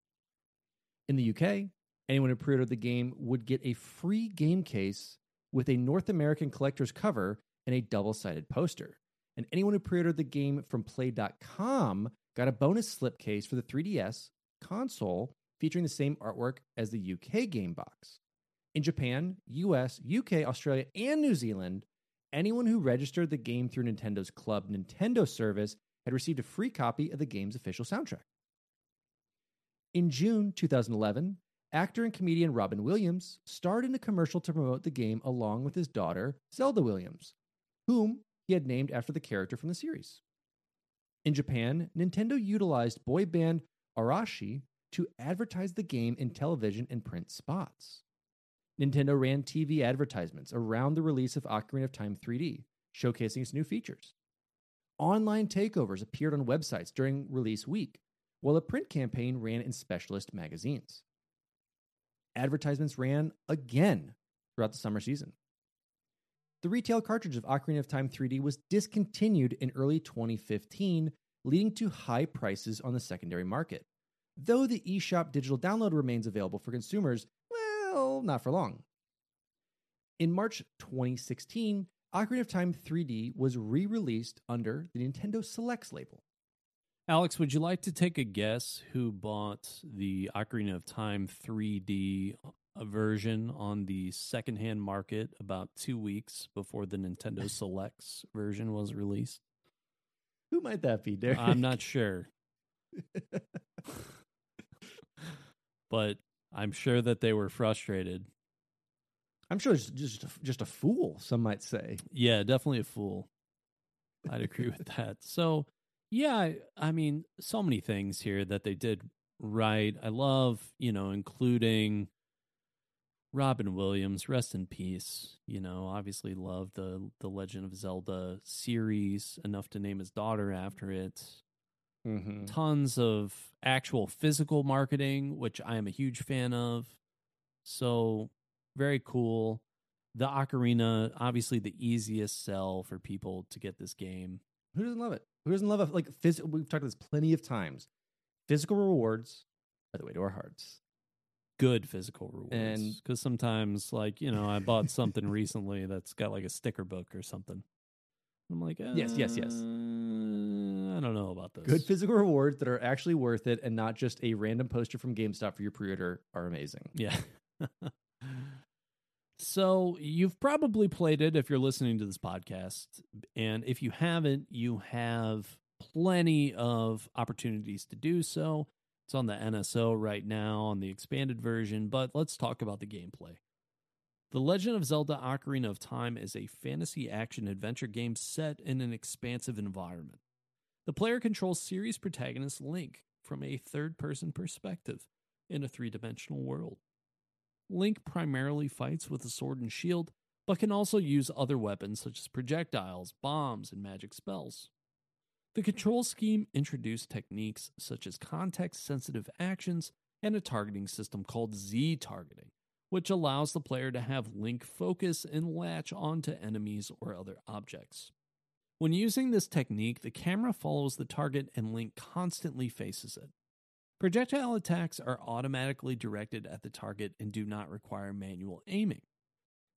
In the UK, anyone who pre-ordered the game would get a free game case with a North American collector's cover and a double-sided poster. And anyone who pre-ordered the game from play.com got a bonus slipcase for the 3DS console featuring the same artwork as the UK game box. In Japan, US, UK, Australia, and New Zealand, anyone who registered the game through Nintendo's Club Nintendo service had received a free copy of the game's official soundtrack. In June 2011, actor and comedian Robin Williams starred in a commercial to promote the game along with his daughter, Zelda Williams, whom he had named after the character from the series. In Japan, Nintendo utilized boy band Arashi to advertise the game in television and print spots. Nintendo ran TV advertisements around the release of Ocarina of Time 3D, showcasing its new features. Online takeovers appeared on websites during release week, while a print campaign ran in specialist magazines. Advertisements ran again throughout the summer season. The retail cartridge of Ocarina of Time 3D was discontinued in early 2015, leading to high prices on the secondary market. Though the eShop digital download remains available for consumers, well, not for long. In March 2016, Ocarina of Time 3D was re released under the Nintendo Selects label. Alex, would you like to take a guess who bought the Ocarina of Time 3D uh, version on the secondhand market about two weeks before the Nintendo Selects version was released? Who might that be, Derek? I'm not sure. but I'm sure that they were frustrated. I'm sure it's just a, just a fool, some might say. Yeah, definitely a fool. I'd agree with that. So, yeah, I mean, so many things here that they did right. I love, you know, including Robin Williams, rest in peace. You know, obviously love the the Legend of Zelda series enough to name his daughter after it. Mm-hmm. Tons of actual physical marketing, which I am a huge fan of. So, very cool. The Ocarina, obviously the easiest sell for people to get this game. Who doesn't love it? Who doesn't love it? Like, physical? we've talked about this plenty of times. Physical rewards are the way to our hearts. Good physical rewards. And- because sometimes, like, you know, I bought something recently that's got like a sticker book or something. I'm like, Yes, yes, yes. "Uh, I don't know about this. Good physical rewards that are actually worth it and not just a random poster from GameStop for your pre order are amazing. Yeah. so you've probably played it if you're listening to this podcast. And if you haven't, you have plenty of opportunities to do so. It's on the NSO right now on the expanded version, but let's talk about the gameplay. The Legend of Zelda Ocarina of Time is a fantasy action adventure game set in an expansive environment. The player controls series protagonist Link from a third person perspective in a three dimensional world. Link primarily fights with a sword and shield, but can also use other weapons such as projectiles, bombs, and magic spells. The control scheme introduced techniques such as context sensitive actions and a targeting system called Z targeting, which allows the player to have Link focus and latch onto enemies or other objects. When using this technique, the camera follows the target and Link constantly faces it. Projectile attacks are automatically directed at the target and do not require manual aiming.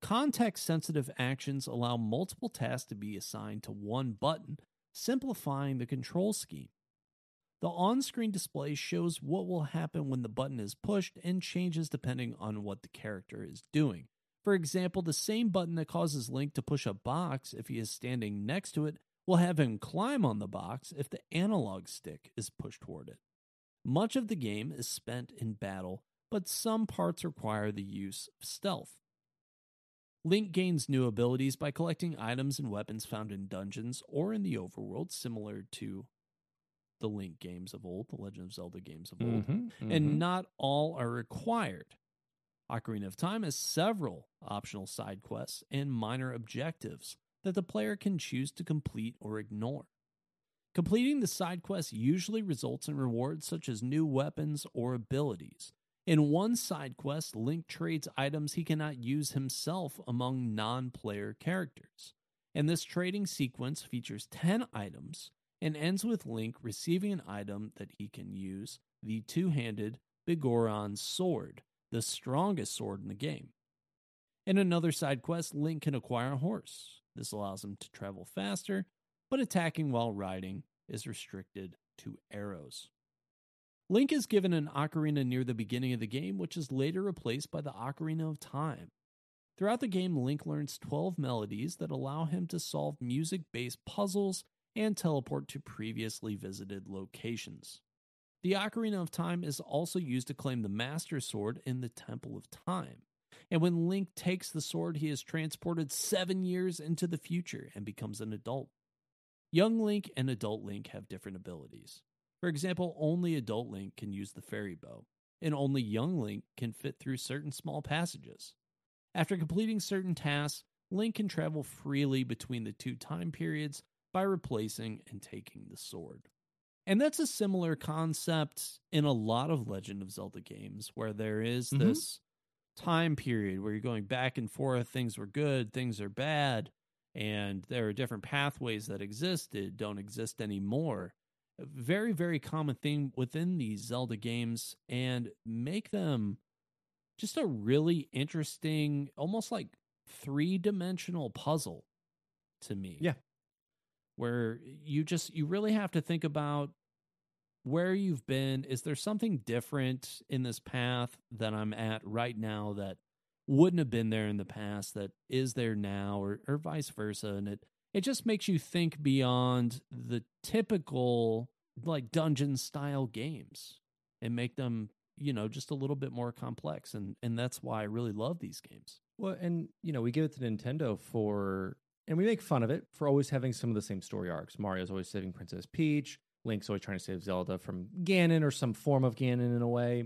Context sensitive actions allow multiple tasks to be assigned to one button, simplifying the control scheme. The on screen display shows what will happen when the button is pushed and changes depending on what the character is doing. For example, the same button that causes Link to push a box if he is standing next to it will have him climb on the box if the analog stick is pushed toward it. Much of the game is spent in battle, but some parts require the use of stealth. Link gains new abilities by collecting items and weapons found in dungeons or in the overworld, similar to the Link games of old, the Legend of Zelda games of old. Mhm, mhm. And not all are required. Ocarina of Time has several optional side quests and minor objectives that the player can choose to complete or ignore. Completing the side quests usually results in rewards such as new weapons or abilities. In one side quest, Link trades items he cannot use himself among non player characters. And this trading sequence features 10 items and ends with Link receiving an item that he can use the two handed Bigoron sword, the strongest sword in the game. In another side quest, Link can acquire a horse. This allows him to travel faster, but attacking while riding is restricted to arrows. Link is given an ocarina near the beginning of the game, which is later replaced by the Ocarina of Time. Throughout the game, Link learns 12 melodies that allow him to solve music based puzzles and teleport to previously visited locations. The Ocarina of Time is also used to claim the Master Sword in the Temple of Time. And when Link takes the sword, he is transported seven years into the future and becomes an adult. Young Link and adult Link have different abilities. For example, only adult Link can use the fairy bow, and only young Link can fit through certain small passages. After completing certain tasks, Link can travel freely between the two time periods by replacing and taking the sword. And that's a similar concept in a lot of Legend of Zelda games where there is Mhm. this time period where you're going back and forth, things were good, things are bad, and there are different pathways that existed, don't exist anymore. A very, very common thing within these Zelda games and make them just a really interesting, almost like three dimensional puzzle to me. Yeah. Where you just, you really have to think about where you've been. Is there something different in this path that I'm at right now that wouldn't have been there in the past that is there now or, or vice versa? And it, it just makes you think beyond the typical like dungeon style games and make them you know just a little bit more complex and and that's why i really love these games Well, and you know, we give it to Nintendo for, and we make fun of it for always having some of the same story arcs. Mario's always saving Princess Peach. Link's always trying to save Zelda from Ganon or some form of Ganon in a way.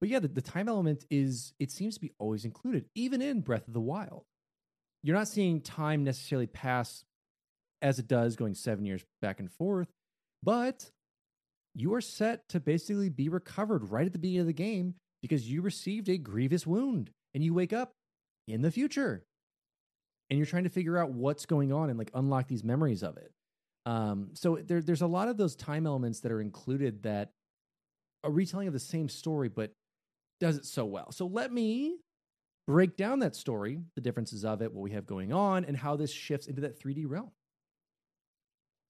But yeah, the, the time element is, it seems to be always included, even in Breath of the Wild. You're not seeing time necessarily pass as it does going seven years back and forth, but you are set to basically be recovered right at the beginning of the game because you received a grievous wound and you wake up in the future and you're trying to figure out what's going on and like unlock these memories of it um, so there, there's a lot of those time elements that are included that a retelling of the same story but does it so well. So let me break down that story the differences of it what we have going on and how this shifts into that 3d realm.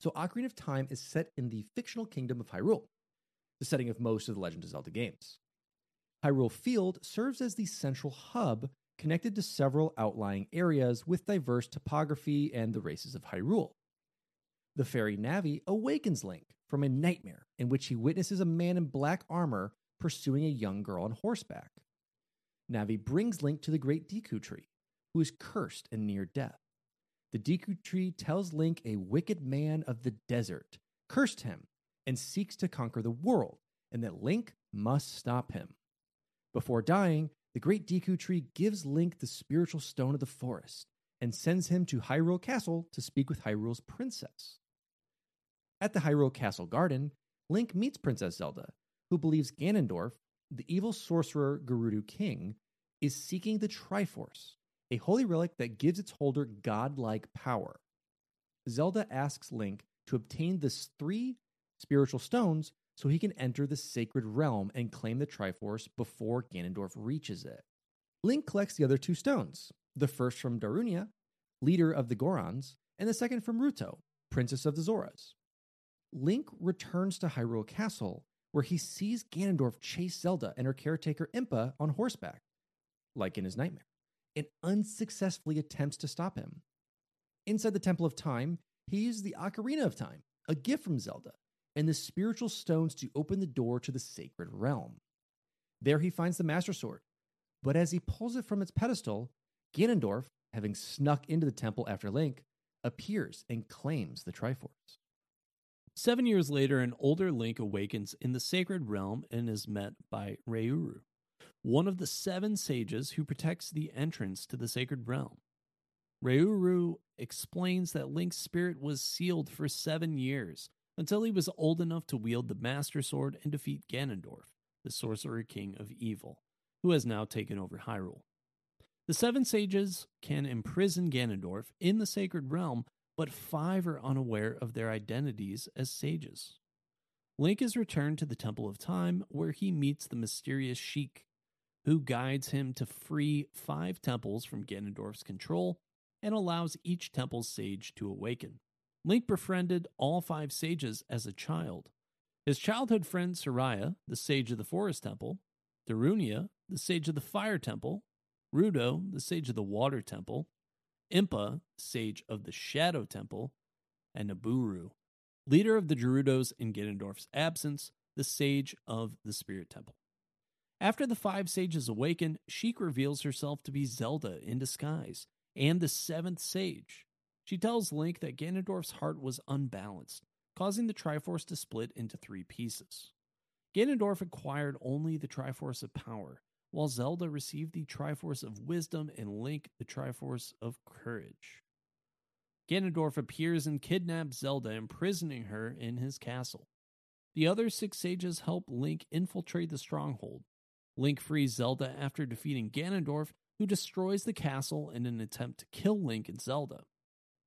So ocarina of time is set in the fictional kingdom of hyrule the setting of most of the legend of zelda games. Hyrule field serves as the central hub connected to several outlying areas with diverse topography and the races of Hyrule. The fairy Navi awakens Link from a nightmare in which he witnesses a man in black armor pursuing a young girl on horseback. Navi brings Link to the great Deku tree, who is cursed and near death. The Deku tree tells Link a wicked man of the desert cursed him and seeks to conquer the world, and that Link must stop him. Before dying, the great Deku tree gives Link the spiritual stone of the forest and sends him to Hyrule Castle to speak with Hyrule's princess. At the Hyrule Castle garden, Link meets Princess Zelda, who believes Ganondorf, the evil sorcerer Gerudo King, is seeking the Triforce, a holy relic that gives its holder godlike power. Zelda asks Link to obtain the three spiritual stones so he can enter the sacred realm and claim the Triforce before Ganondorf reaches it. Link collects the other two stones, the first from Darunia, leader of the Gorons, and the second from Ruto, princess of the Zoras. Link returns to Hyrule Castle, where he sees Ganondorf chase Zelda and her caretaker Impa on horseback, like in his nightmare, and unsuccessfully attempts to stop him. Inside the Temple of Time, he uses the Ocarina of Time, a gift from Zelda, and the spiritual stones to open the door to the sacred realm. There he finds the Master Sword, but as he pulls it from its pedestal, Ganondorf, having snuck into the temple after Link, appears and claims the Triforce. Seven years later, an older Link awakens in the sacred realm and is met by Rauru, one of the seven sages who protects the entrance to the sacred realm. Rauru explains that Link's spirit was sealed for seven years until he was old enough to wield the Master Sword and defeat Ganondorf, the Sorcerer King of Evil, who has now taken over Hyrule. The seven sages can imprison Ganondorf in the sacred realm, but five are unaware of their identities as sages. Link is returned to the Temple of Time, where he meets the mysterious Sheik, who guides him to free five temples from Ganondorf's control and allows each temple's sage to awaken. Link befriended all five sages as a child. His childhood friend Saria, the sage of the Forest Temple, Darunia, the sage of the Fire Temple, Ruto, the sage of the Water Temple, Impa, sage of the Shadow Temple, and Nabooru, leader of the Gerudos in Ganondorf's absence, the sage of the Spirit Temple. After the five sages awaken, Sheik reveals herself to be Zelda in disguise and the seventh sage. She tells Link that Ganondorf's heart was unbalanced, causing the Triforce to split into three pieces. Ganondorf acquired only the Triforce of Power, while Zelda received the Triforce of Wisdom and Link the Triforce of Courage. Ganondorf appears and kidnaps Zelda, imprisoning her in his castle. The other six sages help Link infiltrate the stronghold. Link frees Zelda after defeating Ganondorf, who destroys the castle in an attempt to kill Link and Zelda.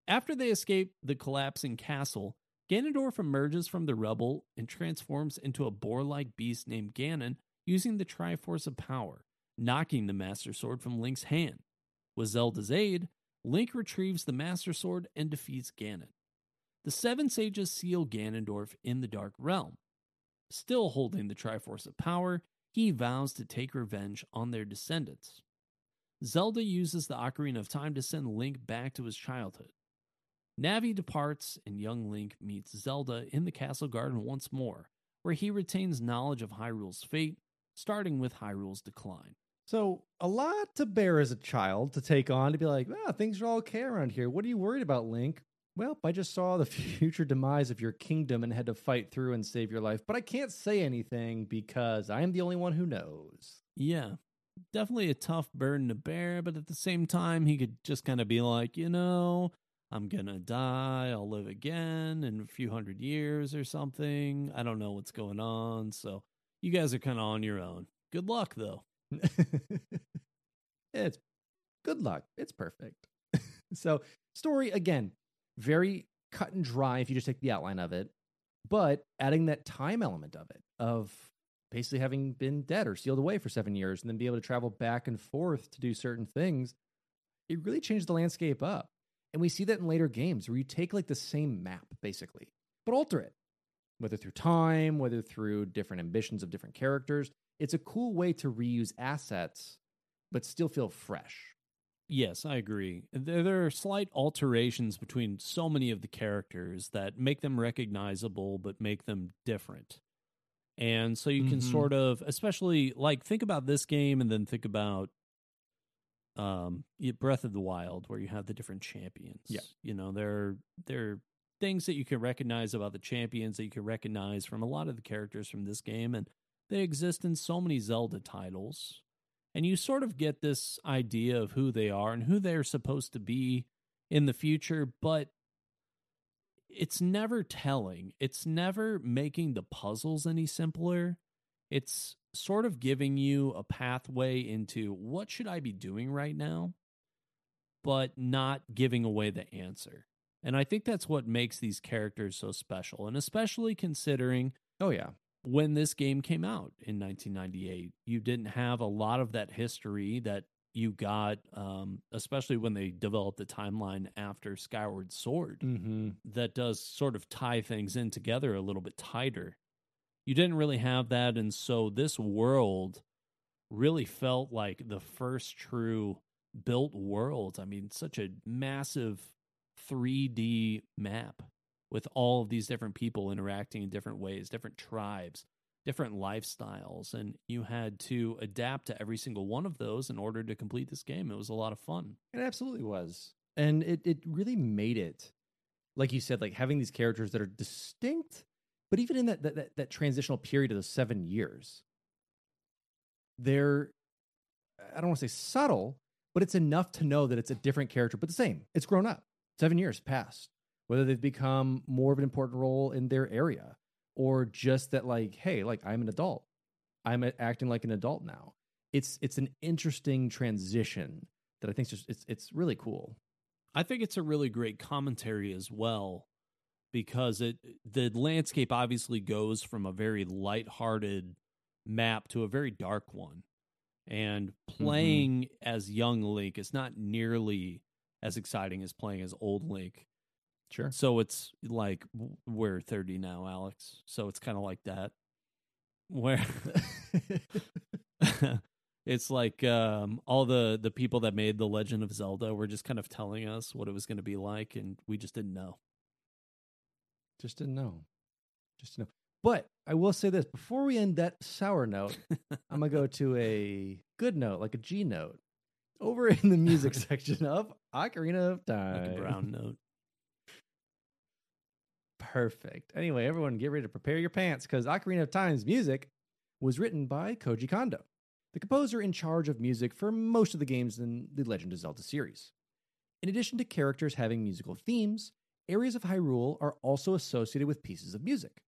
After they escape the collapsing castle, Ganondorf emerges from the rubble and transforms into a boar like beast named Ganon using the Triforce of Power, knocking the Master Sword from Link's hand. With Zelda's aid, Link retrieves the Master Sword and defeats Ganon. The seven sages seal Ganondorf in the Dark Realm. Still holding the Triforce of Power, he vows to take revenge on their descendants. Zelda uses the Ocarina of Time to send Link back to his childhood. Navi departs, and young Link meets Zelda in the castle garden once more, where he retains knowledge of Hyrule's fate, starting with Hyrule's decline. So, a lot to bear as a child to take on to be like, ah, things are all okay around here. What are you worried about, Link? Well, I just saw the future demise of your kingdom and had to fight through and save your life, but I can't say anything because I am the only one who knows. Yeah, definitely a tough burden to bear, but at the same time, he could just kind of be like, you know, I'm gonna die, I'll live again in a few hundred years or something. I don't know what's going on, so you guys are kind of on your own. Good luck, though. it's good luck. It's perfect. so, story again, very cut and dry if you just take the outline of it, but adding that time element of it, of basically having been dead or sealed away for seven years and then be able to travel back and forth to do certain things, it really changed the landscape up. And we see that in later games where you take like the same map, basically, but alter it, whether through time, whether through different ambitions of different characters. It's a cool way to reuse assets, but still feel fresh. Yes, I agree. There, there, are slight alterations between so many of the characters that make them recognizable but make them different. And so you can mm-hmm. sort of, especially like think about this game and then think about um Breath of the Wild where you have the different champions. Yeah. You know, they're there are things that you can recognize about the champions that you can recognize from a lot of the characters from this game and they exist in so many Zelda titles. And you sort of get this idea of who they are and who they're supposed to be in the future, but it's never telling. It's never making the puzzles any simpler. It's sort of giving you a pathway into what should I be doing right now, but not giving away the answer. And I think that's what makes these characters so special. And especially considering, oh, yeah, when this game came out in 1998, you didn't have a lot of that history that you got, um, especially when they developed the timeline after Skyward Sword, mm-hmm. that does sort of tie things in together a little bit tighter you didn't really have that and so this world really felt like the first true built world i mean such a massive 3d map with all of these different people interacting in different ways different tribes different lifestyles and you had to adapt to every single one of those in order to complete this game it was a lot of fun it absolutely was and it, it really made it like you said like having these characters that are distinct but even in that, that, that transitional period of the seven years, they're, I don't want to say subtle, but it's enough to know that it's a different character, but the same. It's grown up. Seven years passed. Whether they've become more of an important role in their area or just that, like, hey, like I'm an adult. I'm acting like an adult now. It's it's an interesting transition that I think just it's it's really cool. I think it's a really great commentary as well because it the landscape obviously goes from a very light-hearted map to a very dark one. And mm-hmm. playing mm-hmm. as young Link is not nearly as exciting as playing as old Link. Sure. So it's like we're 30 now, Alex. So it's kind of like that. Where it's like um, all the the people that made the Legend of Zelda were just kind of telling us what it was going to be like and we just didn't know. Just didn't know. Just to know. But I will say this before we end that sour note, I'm going to go to a good note, like a G note, over in the music section of Ocarina of Time. Like a brown note. Perfect. Anyway, everyone get ready to prepare your pants because Ocarina of Time's music was written by Koji Kondo, the composer in charge of music for most of the games in the Legend of Zelda series. In addition to characters having musical themes, areas of Hyrule are also associated with pieces of music.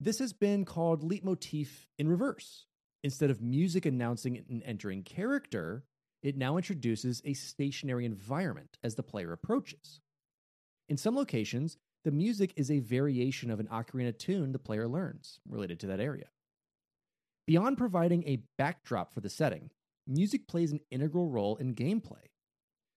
This has been called leitmotif in reverse. Instead of music announcing an entering character, it now introduces a stationary environment as the player approaches. In some locations, the music is a variation of an ocarina tune the player learns related to that area. Beyond providing a backdrop for the setting, music plays an integral role in gameplay.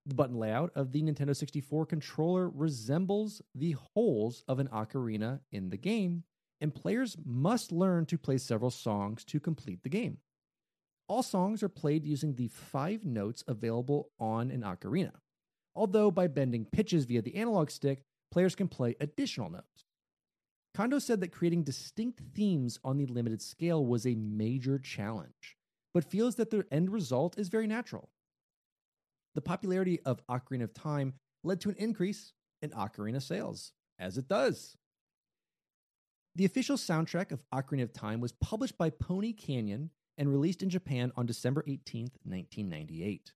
The button layout of the Nintendo 64 controller resembles the holes of an ocarina in the game, and players must learn to play several songs to complete the game. All songs are played using the five notes available on an ocarina, although by bending pitches via the analog stick, players can play additional notes. Kondo said that creating distinct themes on the limited scale was a major challenge, but feels that the end result is very natural. The popularity of Ocarina of Time led to an increase in Ocarina sales, as it does. The official soundtrack of Ocarina of Time was published by Pony Canyon and released in Japan on December 18, 1998.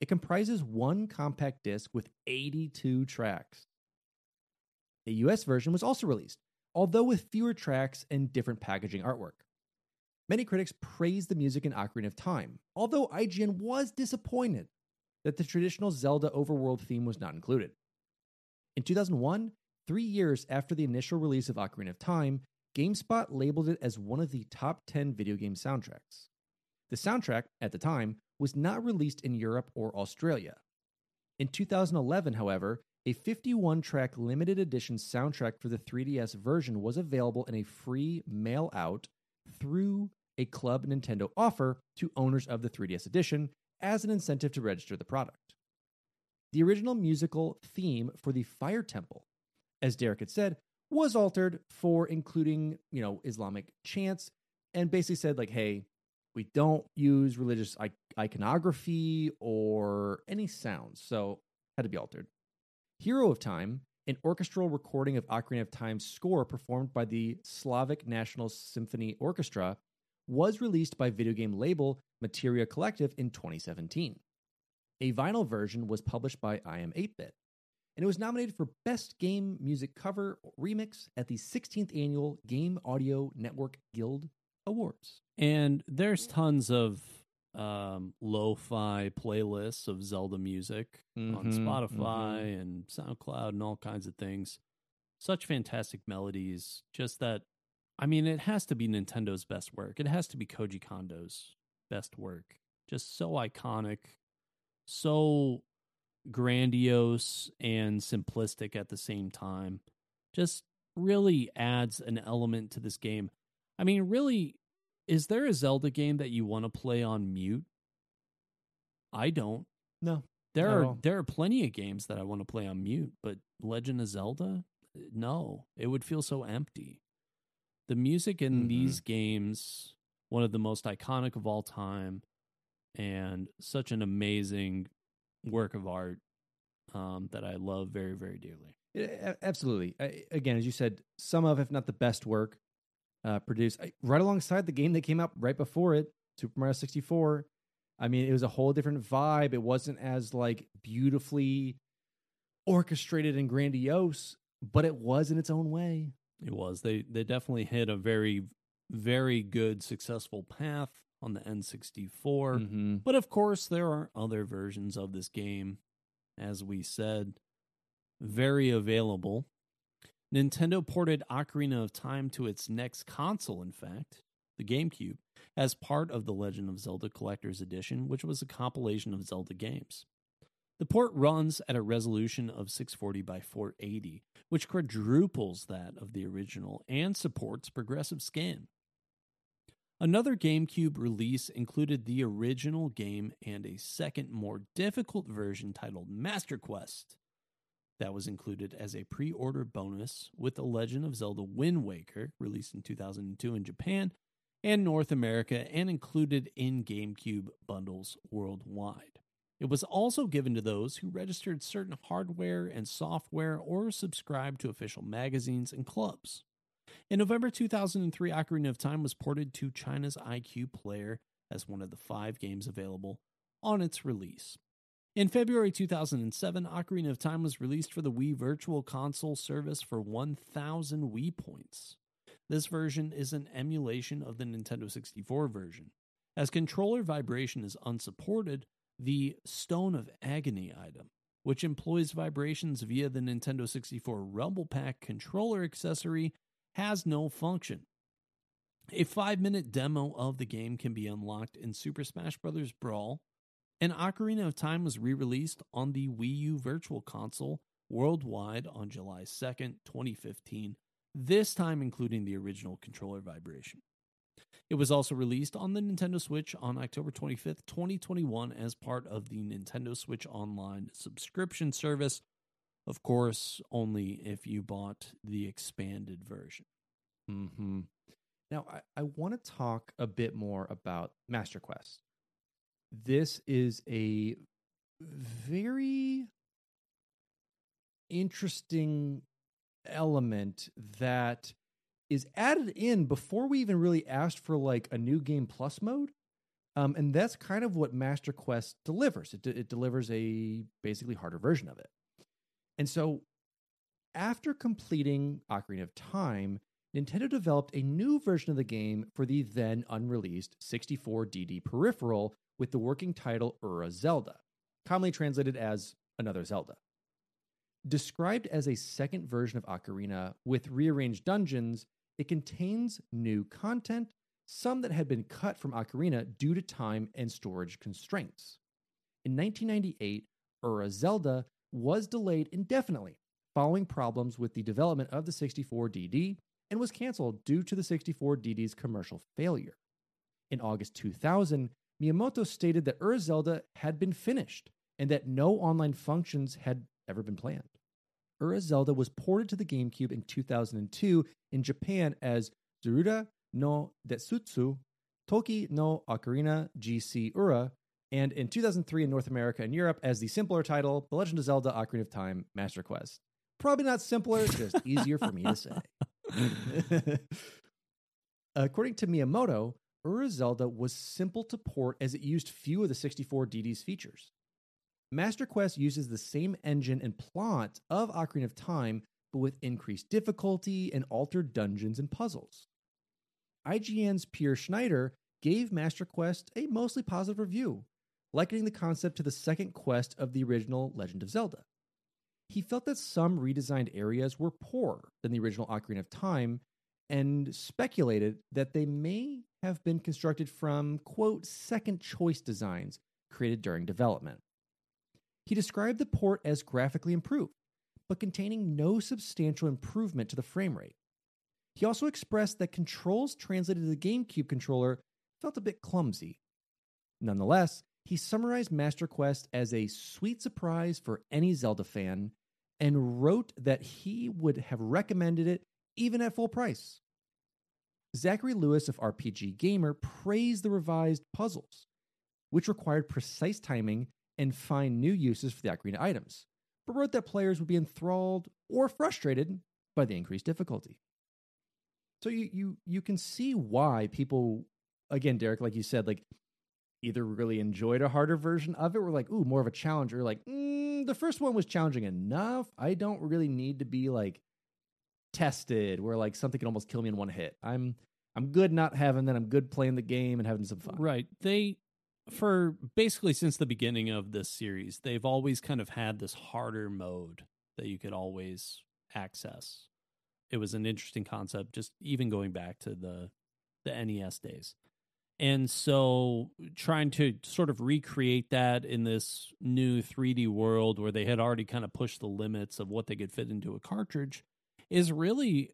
It comprises one compact disc with 82 tracks. A US version was also released, although with fewer tracks and different packaging artwork. Many critics praised the music in Ocarina of Time, although IGN was disappointed that the traditional Zelda overworld theme was not included. In 2001, three years after the initial release of Ocarina of Time, GameSpot labeled it as one of the top 10 video game soundtracks. The soundtrack, at the time, was not released in Europe or Australia. In 2011, however, a 51 track limited edition soundtrack for the 3DS version was available in a free mail out through a Club Nintendo offer to owners of the 3DS edition as an incentive to register the product. The original musical theme for the Fire Temple, as Derek had said, was altered for including, you know, Islamic chants and basically said like, hey, we don't use religious iconography or any sounds, so had to be altered. Hero of Time, an orchestral recording of Ocarina of Time's score performed by the Slavic National Symphony Orchestra, was released by video game label Materia Collective in 2017. A vinyl version was published by iam8bit, and it was nominated for Best Game Music Cover Remix at the 16th Annual Game Audio Network Guild Awards. And there's tons of um, lo-fi playlists of Zelda music mm-hmm, on Spotify mm-hmm. and SoundCloud and all kinds of things. Such fantastic melodies. Just that, I mean, it has to be Nintendo's best work. It has to be Koji Kondo's best work. Just so iconic, so grandiose and simplistic at the same time. Just really adds an element to this game. I mean, really, is there a Zelda game that you want to play on mute? I don't. No. There are there are plenty of games that I want to play on mute, but Legend of Zelda, no. It would feel so empty. The music in mm-hmm. these games, one of the most iconic of all time, and such an amazing work of art um, that I love very, very dearly. Yeah, absolutely. I, again, as you said, some of, if not the best work uh, produced right alongside the game that came out right before it, Super Mario 64. I mean, it was a whole different vibe. It wasn't as like beautifully orchestrated and grandiose, but it was in its own way. It was. They they definitely hit a very very good successful path on the N64. Mm-hmm. But of course, there are other versions of this game as we said, very available. Nintendo ported Ocarina of Time to its next console, in fact, the GameCube, as part of the Legend of Zelda Collector's Edition, which was a compilation of Zelda games. The port runs at a resolution of 640 by 480, which quadruples that of the original and supports progressive scan. Another GameCube release included the original game and a second, more difficult version titled Master Quest that was included as a pre order bonus with The Legend of Zelda Wind Waker, released in 2002 in Japan and North America, and included in GameCube bundles worldwide. It was also given to those who registered certain hardware and software or subscribed to official magazines and clubs. In November 2003, Ocarina of Time was ported to China's iQue Player as one of the five games available on its release. In February 2007, Ocarina of Time was released for the Wii Virtual Console service for 1,000 Wii points. This version is an emulation of the Nintendo 64 version. As controller vibration is unsupported, the Stone of Agony item, which employs vibrations via the Nintendo 64 Rumble Pack controller accessory, has no function. A five minute demo of the game can be unlocked in Super Smash Bros. Brawl, and Ocarina of Time was re released on the Wii U Virtual Console worldwide on July 2nd, 2015, this time including the original controller vibration. It was also released on the Nintendo Switch on October 25th, 2021, as part of the Nintendo Switch Online subscription service. Of course, only if you bought the expanded version. Mm-hmm. Now, I, I want to talk a bit more about Master Quest. This is a very interesting element that is added in before we even really asked for like a new game plus mode. Um, and that's kind of what Master Quest delivers. It, it delivers a basically harder version of it. And so after completing Ocarina of Time, Nintendo developed a new version of the game for the then unreleased 64DD peripheral with the working title Ura Zelda, commonly translated as Another Zelda. Described as a second version of Ocarina with rearranged dungeons, it contains new content, some that had been cut from Ocarina due to time and storage constraints. In 1998, Ura Zelda was delayed indefinitely following problems with the development of the 64DD and was canceled due to the 64DD's commercial failure. In August 2000, Miyamoto stated that Ura Zelda had been finished and that no online functions had ever been planned. Ura Zelda was ported to the GameCube in 2002 in Japan as Zeruda no Densetsu Toki no Ocarina GC Ura, and in 2003 in North America and Europe as the simpler title, The Legend of Zelda Ocarina of Time Master Quest. Probably not simpler, just easier for me to say. According to Miyamoto, Ura Zelda was simple to port as it used few of the 64DD's features. Master Quest uses the same engine and plot of Ocarina of Time, but with increased difficulty and altered dungeons and puzzles. IGN's Peer Schneider gave Master Quest a mostly positive review, likening the concept to the second quest of the original Legend of Zelda. He felt that some redesigned areas were poorer than the original Ocarina of Time and speculated that they may have been constructed from, quote, second choice designs created during development. He described the port as graphically improved, but containing no substantial improvement to the frame rate. He also expressed that controls translated to the GameCube controller felt a bit clumsy. Nonetheless, he summarized Master Quest as a sweet surprise for any Zelda fan and wrote that he would have recommended it even at full price. Zachary Lewis of RPG Gamer praised the revised puzzles, which required precise timing and find new uses for the Ocarina items, but wrote that players would be enthralled or frustrated by the increased difficulty. So you you you can see why people again, Derek, like you said, like either really enjoyed a harder version of it, or like, ooh, more of a challenge, or like, mm, the first one was challenging enough. I don't really need to be like tested where like something can almost kill me in one hit. I'm I'm good not having that. I'm good playing the game and having some fun. Right. They for basically since the beginning of this series, they've always kind of had this harder mode that you could always access. It was an interesting concept, just even going back to the the NES days. And so trying to sort of recreate that in this new 3D world where they had already kind of pushed the limits of what they could fit into a cartridge is really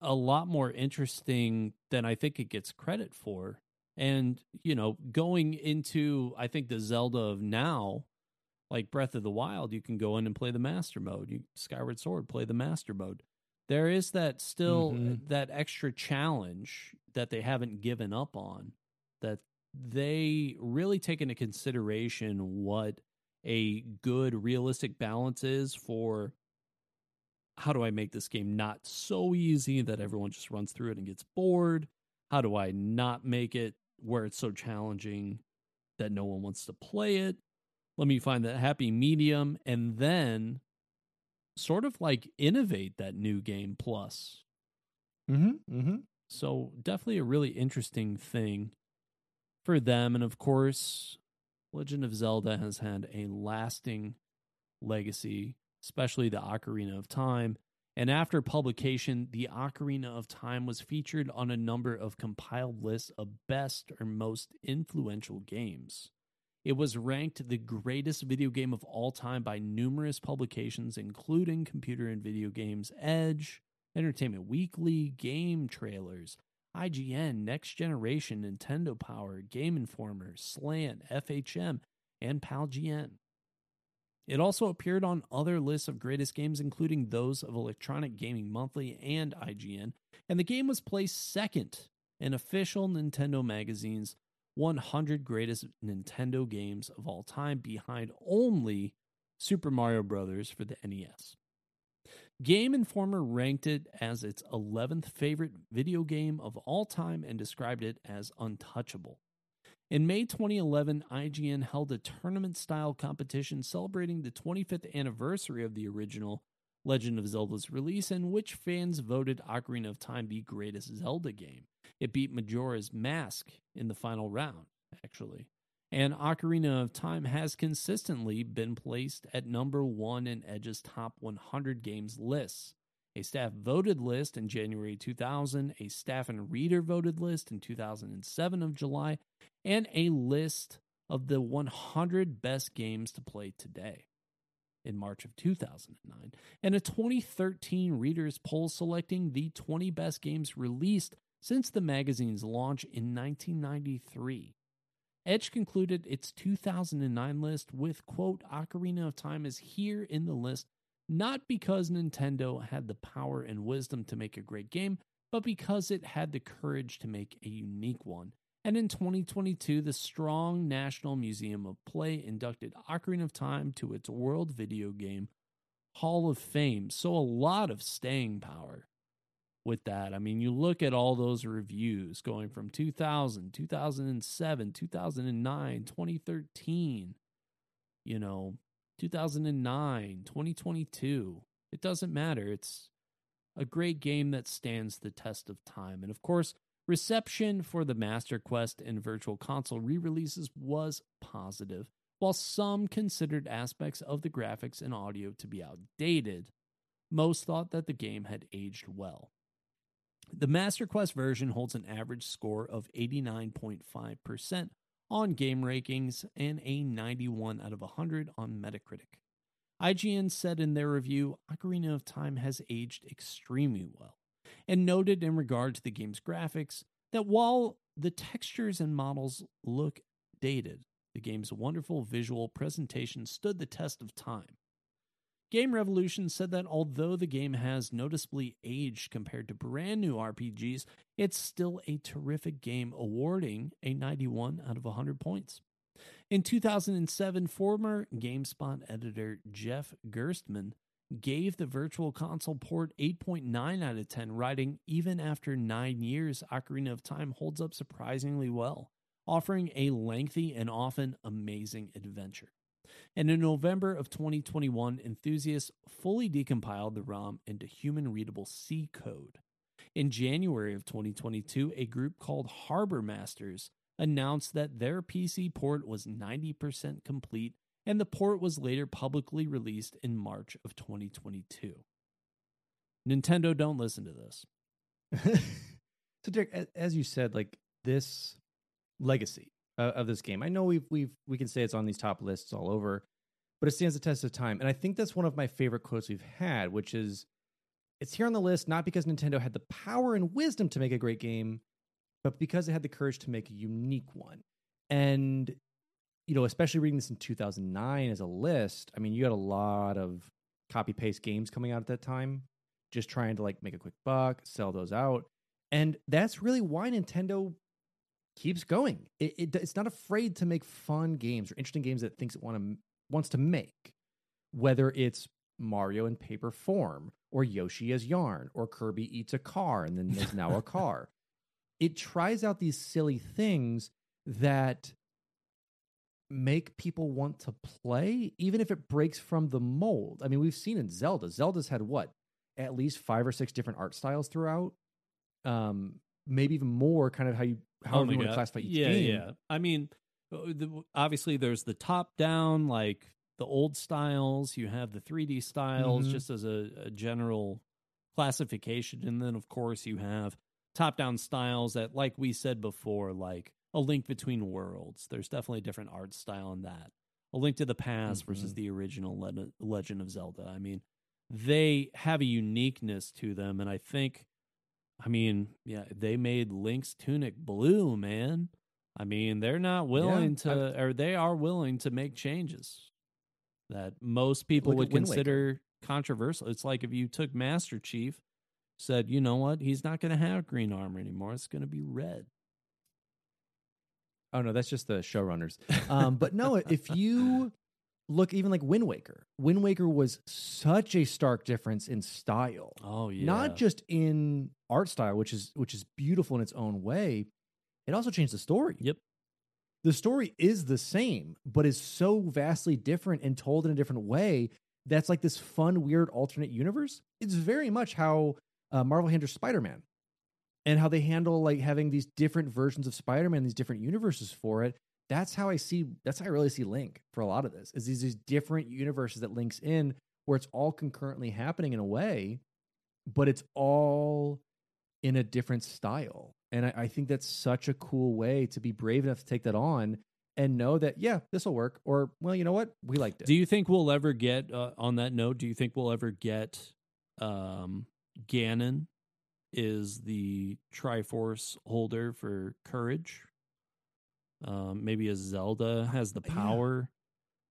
a lot more interesting than I think it gets credit for. And, you know, going into, I think, the Zelda of now, Like Breath of the Wild, you can go in and play the master mode. You Skyward Sword, play the master mode. There is that still Mhm. that extra challenge that they haven't given up on. That they really take into consideration what a good realistic balance is for how do I make this game not so easy that everyone just runs through it and gets bored? How do I not make it where it's so challenging that no one wants to play it? Let me find that happy medium and then sort of like innovate that new game plus. Mm-hmm. Mm-hmm. So definitely a really interesting thing for them. And of course, Legend of Zelda has had a lasting legacy, especially the Ocarina of Time. And after publication, the Ocarina of Time was featured on a number of compiled lists of best or most influential games. It was ranked the greatest video game of all time by numerous publications, including Computer and Video Games Edge, Entertainment Weekly, Game Trailers, IGN, Next Generation, Nintendo Power, Game Informer, Slant, FHM, and PalGN. It also appeared on other lists of greatest games, including those of Electronic Gaming Monthly and IGN, and the game was placed second in official Nintendo Magazine's 100 greatest Nintendo games of all time, behind only Super Mario Bros. for the NES. Game Informer ranked it as its 11th favorite video game of all time and described it as untouchable. In May 2011, IGN held a tournament style competition celebrating the 25th anniversary of the original Legend of Zelda's release, in which fans voted Ocarina of Time the greatest Zelda game. It beat Majora's Mask in the final round, actually. And Ocarina of Time has consistently been placed at number one in Edge's top 100 games lists. A staff voted list in January 2000, a staff and reader voted list in 2007 of July, and a list of the 100 best games to play today in March of 2009, and a 2013 readers poll selecting the 20 best games released since the magazine's launch in 1993. Edge concluded its 2009 list with, quote, Ocarina of Time is here in the list not because Nintendo had the power and wisdom to make a great game, but because it had the courage to make a unique one. And in 2022, the Strong National Museum of Play inducted Ocarina of Time to its World Video Game Hall of Fame. So a lot of staying power with that. I mean, you look at all those reviews going from 2000, 2007, 2009, 2013, you know, 2009, 2022. It doesn't matter. It's a great game that stands the test of time. And of course, reception for the Master Quest and Virtual Console re releases was positive, while some considered aspects of the graphics and audio to be outdated. Most thought that the game had aged well. The Master Quest version holds an average score of 89.5% on game rankings and a 91 out of 100 on Metacritic. IGN said in their review Ocarina of Time has aged extremely well, and noted in regard to the game's graphics that while the textures and models look dated, the game's wonderful visual presentation stood the test of time. Game Revolution said that although the game has noticeably aged compared to brand new RPGs, it's still a terrific game, awarding a 91 out of 100 points. In 2007, former GameSpot editor Jeff Gerstmann gave the Virtual Console port 8.9 out of 10, writing, Even after nine years, Ocarina of Time holds up surprisingly well, offering a lengthy and often amazing adventure. And in November of 2021, enthusiasts fully decompiled the ROM into human readable C code. In January of 2022, a group called Harbor Masters announced that their PC port was 90% complete, and the port was later publicly released in March of 2022. Nintendo, don't listen to this. so, Derek, as you said, like this legacy uh, of this game, I know we've we've we can say it's on these top lists all over, but it stands the test of time. And I think that's one of my favorite quotes we've had, which is, "It's here on the list not because Nintendo had the power and wisdom to make a great game, but because it had the courage to make a unique one." And you know, especially reading this in 2009 as a list, I mean, you had a lot of copy paste games coming out at that time, just trying to like make a quick buck, sell those out. And that's really why Nintendo keeps going. It, it it's not afraid to make fun games or interesting games that it thinks it want to wants to make, whether it's Mario in paper form or Yoshi as yarn or Kirby eats a car and then there's now a car. It tries out these silly things that make people want to play, even if it breaks from the mold. I mean, we've seen in Zelda, Zelda's had what, at least five or six different art styles throughout. Um, maybe even more, kind of how you how Oh you want to classify each yeah, game. Yeah, I mean, uh, obviously there's the top down, like the old styles. You have the 3D styles, Mhm. just as a, a general classification, and then of course you have top down styles that, like we said before, like a link between worlds. There's definitely a different art style in that. A link to the past versus Mhm. the original Le- Legend of Zelda. I mean, they have a uniqueness to them, and I think I mean, yeah, they made Link's tunic blue, man. I mean, they're not willing Yeah, to, or they are willing to make changes that most people would at Wind Waker. consider controversial. It's like if you took Master Chief, said, you know what, he's not going to have green armor anymore. It's going to be red. Oh no, that's just the showrunners. Um, but no, if you look even like Wind Waker, Wind Waker was such a stark difference in style. Oh yeah, Not just in art style, which is which is beautiful in its own way. It also changed the story. Yep. The story is the same, but is so vastly different and told in a different way. That's like this fun, weird alternate universe. It's very much how uh, Marvel handles Spider-Man, and how they handle like having these different versions of Spider-Man, these different universes for it. That's how I see. That's how I really see Link for a lot of this. Is these these different universes that links in, where it's all concurrently happening in a way, but it's all in a different style. And I, I think that's such a cool way to be brave enough to take that on and know that yeah, this will work. Or well, you know what, we liked it. Do you think we'll ever get uh, on that note? Do you think we'll ever get um, Ganon is the Triforce holder for courage? Um, maybe a Zelda has the Yeah. power.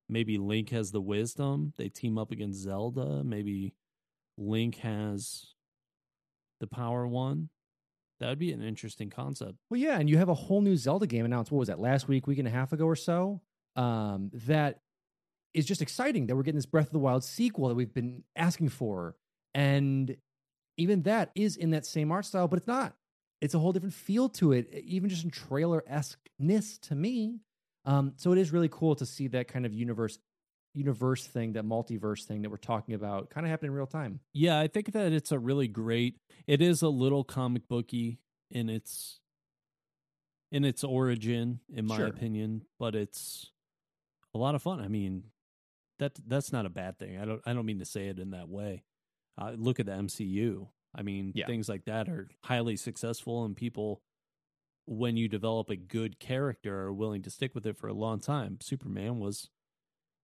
Maybe Link has the wisdom. They team up against Zelda. Maybe Link has the power one. That would be an interesting concept. Well, yeah, and you have a whole new Zelda game announced. What was that last week, week and a half ago or so? Um, that is just exciting that we're getting this Breath of the Wild sequel that we've been asking for, and even that is in that same art style, but it's not. It's a whole different feel to it, even just in trailer esqueness to me. Um, so it is really cool to see that kind of universe, universe thing, that multiverse thing that we're talking about, kind of happen in real time. Yeah, I think that it's a really great. It is a little comic booky in its in its origin, in my Sure. opinion, but it's a lot of fun. I mean, that that's not a bad thing. I don't I don't mean to say it in that way. Uh, look at the MCU. I mean, Yeah. things like that are highly successful, and people, when you develop a good character, are willing to stick with it for a long time. Superman was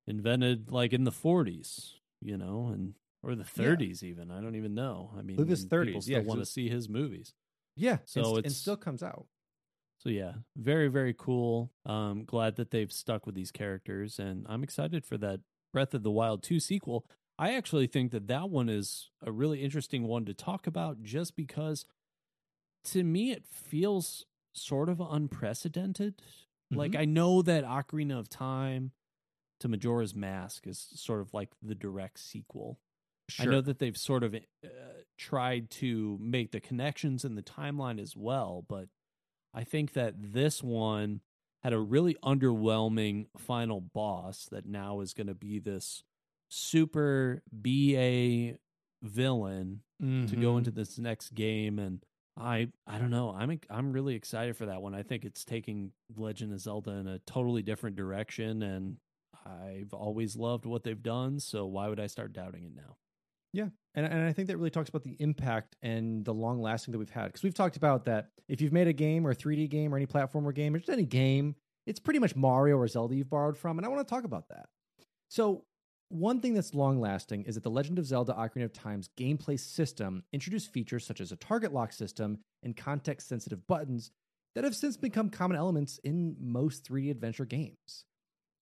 invented like in the 40s, you know, and or the 30s even. I don't even know. I mean, believe 30s, People yeah, want to see his movies. Yeah, So and, st- and it's- still comes out. So yeah, very very cool. Um, glad that they've stuck with these characters, and I'm excited for that Breath of the Wild two sequel. I actually think that that one is a really interesting one to talk about, just because to me it feels sort of unprecedented. Like Mhm. I know that Ocarina of Time to Majora's Mask is sort of like the direct sequel. I know that they've sort of uh, tried to make the connections in the timeline as well, but I think that this one had a really underwhelming final boss that now is going to be this super BA villain to Mm-hmm. go into this next game and I I don't know. I'm I'm really excited for that one. I think it's taking Legend of Zelda in a totally different direction and I've always loved what they've done, so why would I start doubting it now? Yeah. And, and I think that really talks about the impact and the long lasting that we've had. Because we've talked about that if you've made a game or a 3D game or any platformer game or just any game, it's pretty much Mario or Zelda you've borrowed from. And I want to talk about that. So, one thing that's long lasting is that the Legend of Zelda Ocarina of Time's gameplay system introduced features such as a target lock system and context sensitive buttons that have since become common elements in most 3D adventure games.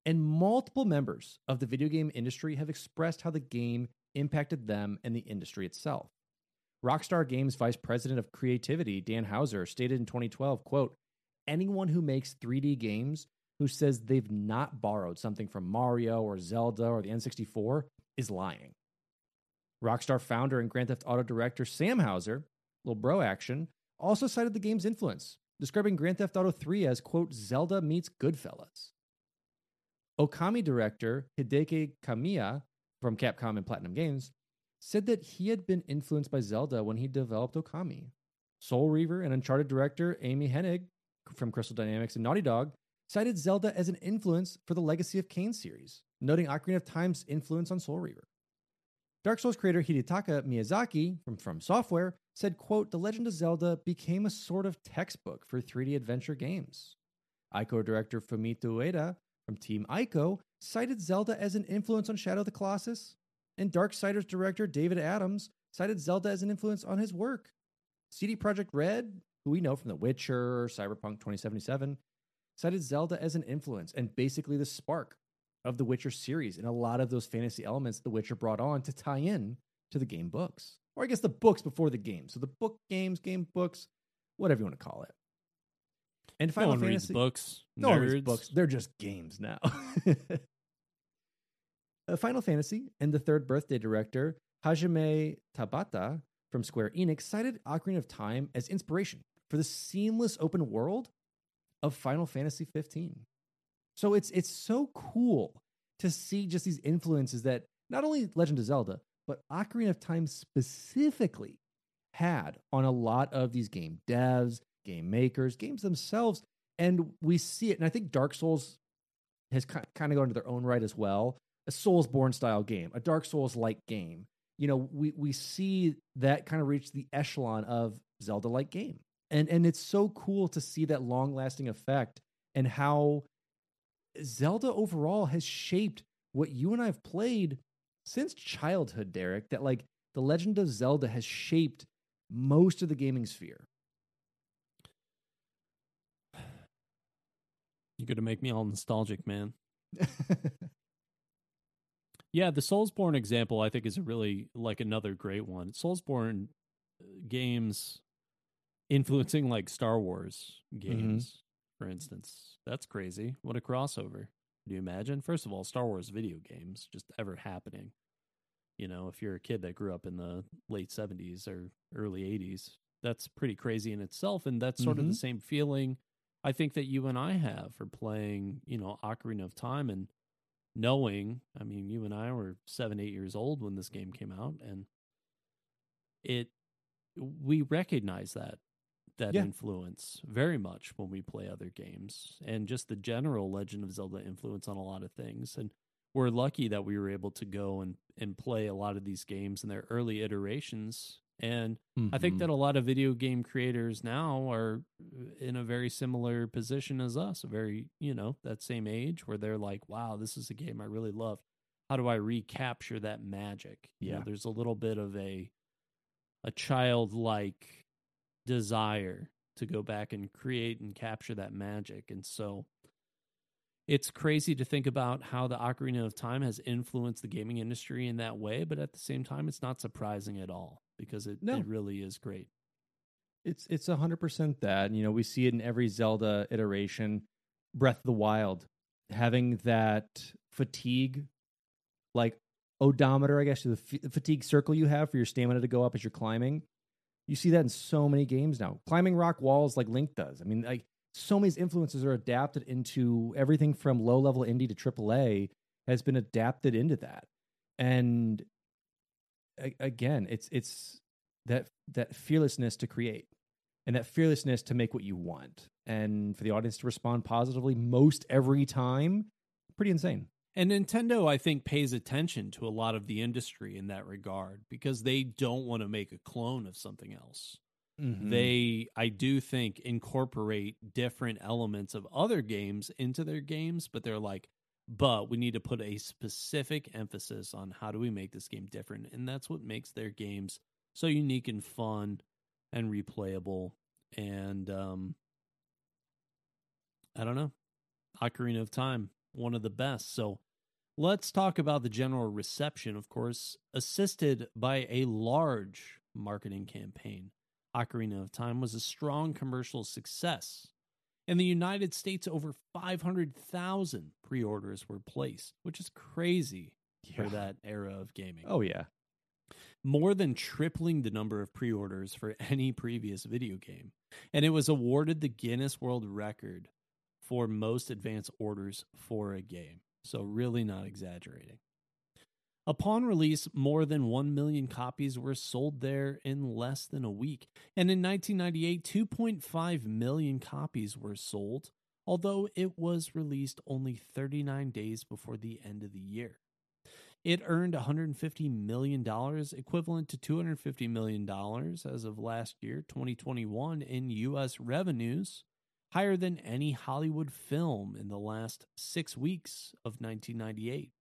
And multiple members of the video game industry have expressed how the game impacted them and the industry itself. Rockstar Games Vice President of Creativity, Dan Houser, stated in 2012, quote, anyone who makes 3D games who says they've not borrowed something from Mario or Zelda or the N64 is lying. Rockstar founder and Grand Theft Auto director Sam Houser, little bro action, also cited the game's influence, describing Grand Theft Auto 3 as, quote, Zelda meets Goodfellas. Okami director Hideki Kamiya from Capcom and Platinum Games said that he had been influenced by Zelda when he developed Okami. Soul Reaver and Uncharted director Amy Hennig from Crystal Dynamics and Naughty Dog cited Zelda as an influence for the Legacy of Kain series, noting Ocarina of Time's influence on Soul Reaver. Dark Souls creator Hidetaka Miyazaki from From Software said, quote, The Legend of Zelda became a sort of textbook for 3D adventure games. Ico director Fumito Ueda from Team Ico cited Zelda as an influence on Shadow of the Colossus, and Darksiders director David Adams cited Zelda as an influence on his work. CD Projekt Red, who we know from The Witcher, Cyberpunk 2077, cited Zelda as an influence and basically the spark of the Witcher series and a lot of those fantasy elements The Witcher brought on to tie in to the game books. Or I guess the books before the game. So the book games, game books, whatever you want to call it. And Final no one Fantasy reads books. no one reads books. They're just games now. Uh, Final Fantasy and the third birthday director, Hajime Tabata from Square Enix, cited Ocarina of Time as inspiration for the seamless open world of Final Fantasy 15. So it's it's so cool to see just these influences that not only Legend of Zelda, but Ocarina of Time specifically had on a lot of these game devs, game makers, games themselves. And we see it. And I think Dark Souls has kind of gone to their own right as well. A Soulsborne style game, a Dark Souls like game. You know, we, we see that kind of reach the echelon of Zelda like game. And, and it's so cool to see that long lasting effect and how Zelda overall has shaped what you and I have played since childhood, Derek. That like the Legend of Zelda has shaped most of the gaming sphere. You're gonna make me all nostalgic, man. Yeah, the Soulsborne example I think is a really like another great one. Soulsborne uh, games influencing like Star Wars games, for instance. That's crazy. What a crossover. Do you imagine? First of all, Star Wars video games just ever happening. You know, if you're a kid that grew up in the late 70s or early 80s, that's pretty crazy in itself. And that's sort of the Mhm. same feeling I think that you and I have for playing, you know, Ocarina of Time and knowing, I mean, you and I were seven, eight years old when this game came out, and it we recognize that that Yeah. influence very much when we play other games, and just the general Legend of Zelda influence on a lot of things. And we're lucky that we were able to go and and play a lot of these games in their early iterations. And I think Mhm. that a lot of video game creators now are in a very similar position as us, a very, you know, that same age where they're like, wow, this is a game I really love. How do I recapture that magic? You know, Yeah. there's a little bit of a a childlike desire to go back and create and capture that magic. And so it's crazy to think about how the Ocarina of Time has influenced the gaming industry in that way, but at the same time, it's not surprising at all because it, No. it really is great. It's it's a hundred percent that. You know, we see it in every Zelda iteration. Breath of the Wild having that fatigue, like odometer, I guess, the f- fatigue circle you have for your stamina to go up as you're climbing. You see that in so many games now. Climbing rock walls like Link does. I mean, like so many influences are adapted into everything from low level indie to AAA has been adapted into that. And a- again, it's it's that that fearlessness to create and that fearlessness to make what you want and for the audience to respond positively most every time pretty insane And Nintendo, I think, pays attention to a lot of the industry in that regard because they don't want to make a clone of something else. Mm-hmm. They, I do think, incorporate different elements of other games into their games, but they're like, but we need to put a specific emphasis on how do we make this game different. And that's what makes their games so unique and fun and replayable. And um, I don't know. Ocarina of Time one of the best. So let's talk about the general reception, of course, assisted by a large marketing campaign. Ocarina of Time was a strong commercial success. In the United States, over 500,000 pre orders were placed, which is crazy for Yeah. that era of gaming. Oh, yeah. More than tripling the number of pre orders for any previous video game. And it was awarded the Guinness World Record for most advanced orders for a game. So, really not exaggerating. Upon release, more than 1 million copies were sold there in less than a week. And in 1998, 2.5 million copies were sold, although it was released only 39 days before the end of the year. It earned $150 million, equivalent to $250 million as of last year, 2021, in U.S. revenues, higher than any Hollywood film in the last six weeks of 1998.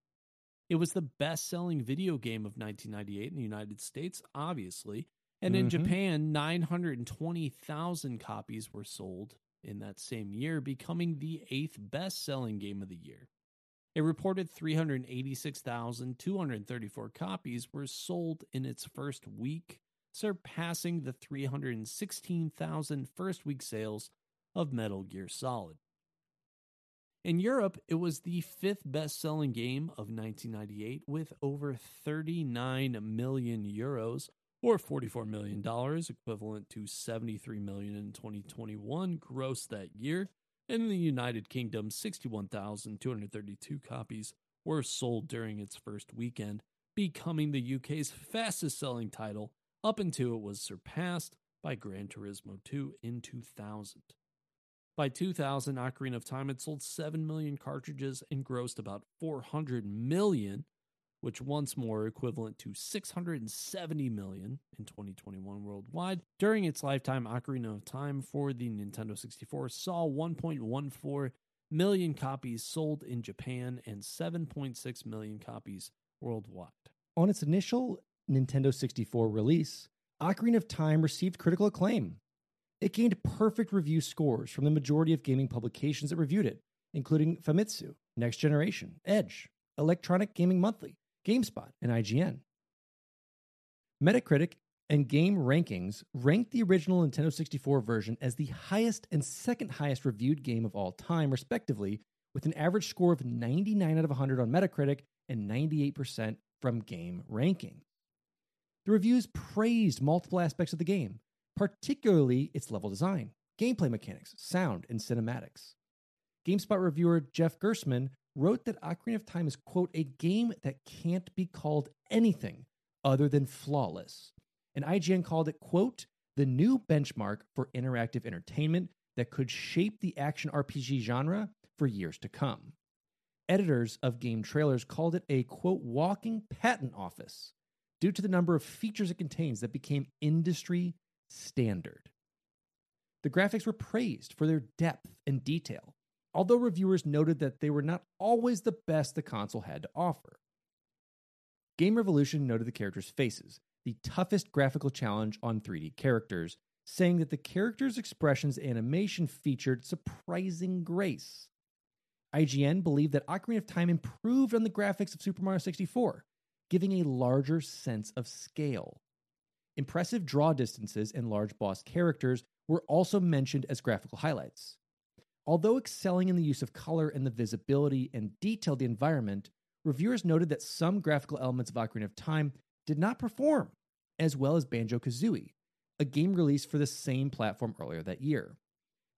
It was the best selling video game of 1998 in the United States, obviously. And in Mhm. Japan, 920,000 copies were sold in that same year, becoming the eighth best selling game of the year. It reported 386,234 copies were sold in its first week, surpassing the 316,000 first week sales of Metal Gear Solid. In Europe, it was the fifth best selling game of 1998 with over 39 million euros or $44 million, equivalent to 73 million in 2021 gross that year. And in the United Kingdom, 61,232 copies were sold during its first weekend, becoming the UK's fastest selling title up until it was surpassed by Gran Turismo 2 in 2000. By 2000, Ocarina of Time had sold 7 million cartridges and grossed about 400 million, which once more equivalent to 670 million in 2021 worldwide. During its lifetime, Ocarina of Time for the Nintendo 64 saw 1.14 million copies sold in Japan and 7.6 million copies worldwide. On its initial Nintendo 64 release, Ocarina of Time received critical acclaim. It gained perfect review scores from the majority of gaming publications that reviewed it, including Famitsu, Next Generation, Edge, Electronic Gaming Monthly, GameSpot, and IGN. Metacritic and Game Rankings ranked the original Nintendo 64 version as the highest and second highest reviewed game of all time, respectively, with an average score of 99 out of 100 on Metacritic and 98% from Game Ranking. The reviews praised multiple aspects of the game, particularly its level design, gameplay mechanics, sound, and cinematics. GameSpot reviewer Jeff Gerstmann wrote that Ocarina of Time is, quote, a game that can't be called anything other than flawless. And IGN called it, quote, the new benchmark for interactive entertainment that could shape the action RPG genre for years to come. Editors of game trailers called it a, quote, walking patent office due to the number of features it contains that became industry standard. The graphics were praised for their depth and detail, although reviewers noted that they were not always the best the console had to offer. Game Revolution noted the characters' faces, the toughest graphical challenge on 3D characters, saying that the characters' expressions animation featured surprising grace. IGN believed that Ocarina of Time improved on the graphics of Super Mario 64, giving a larger sense of scale. Impressive draw distances and large boss characters were also mentioned as graphical highlights. Although excelling in the use of color and the visibility and detail of the environment, reviewers noted that some graphical elements of Ocarina of Time did not perform as well as Banjo Kazooie, a game released for the same platform earlier that year.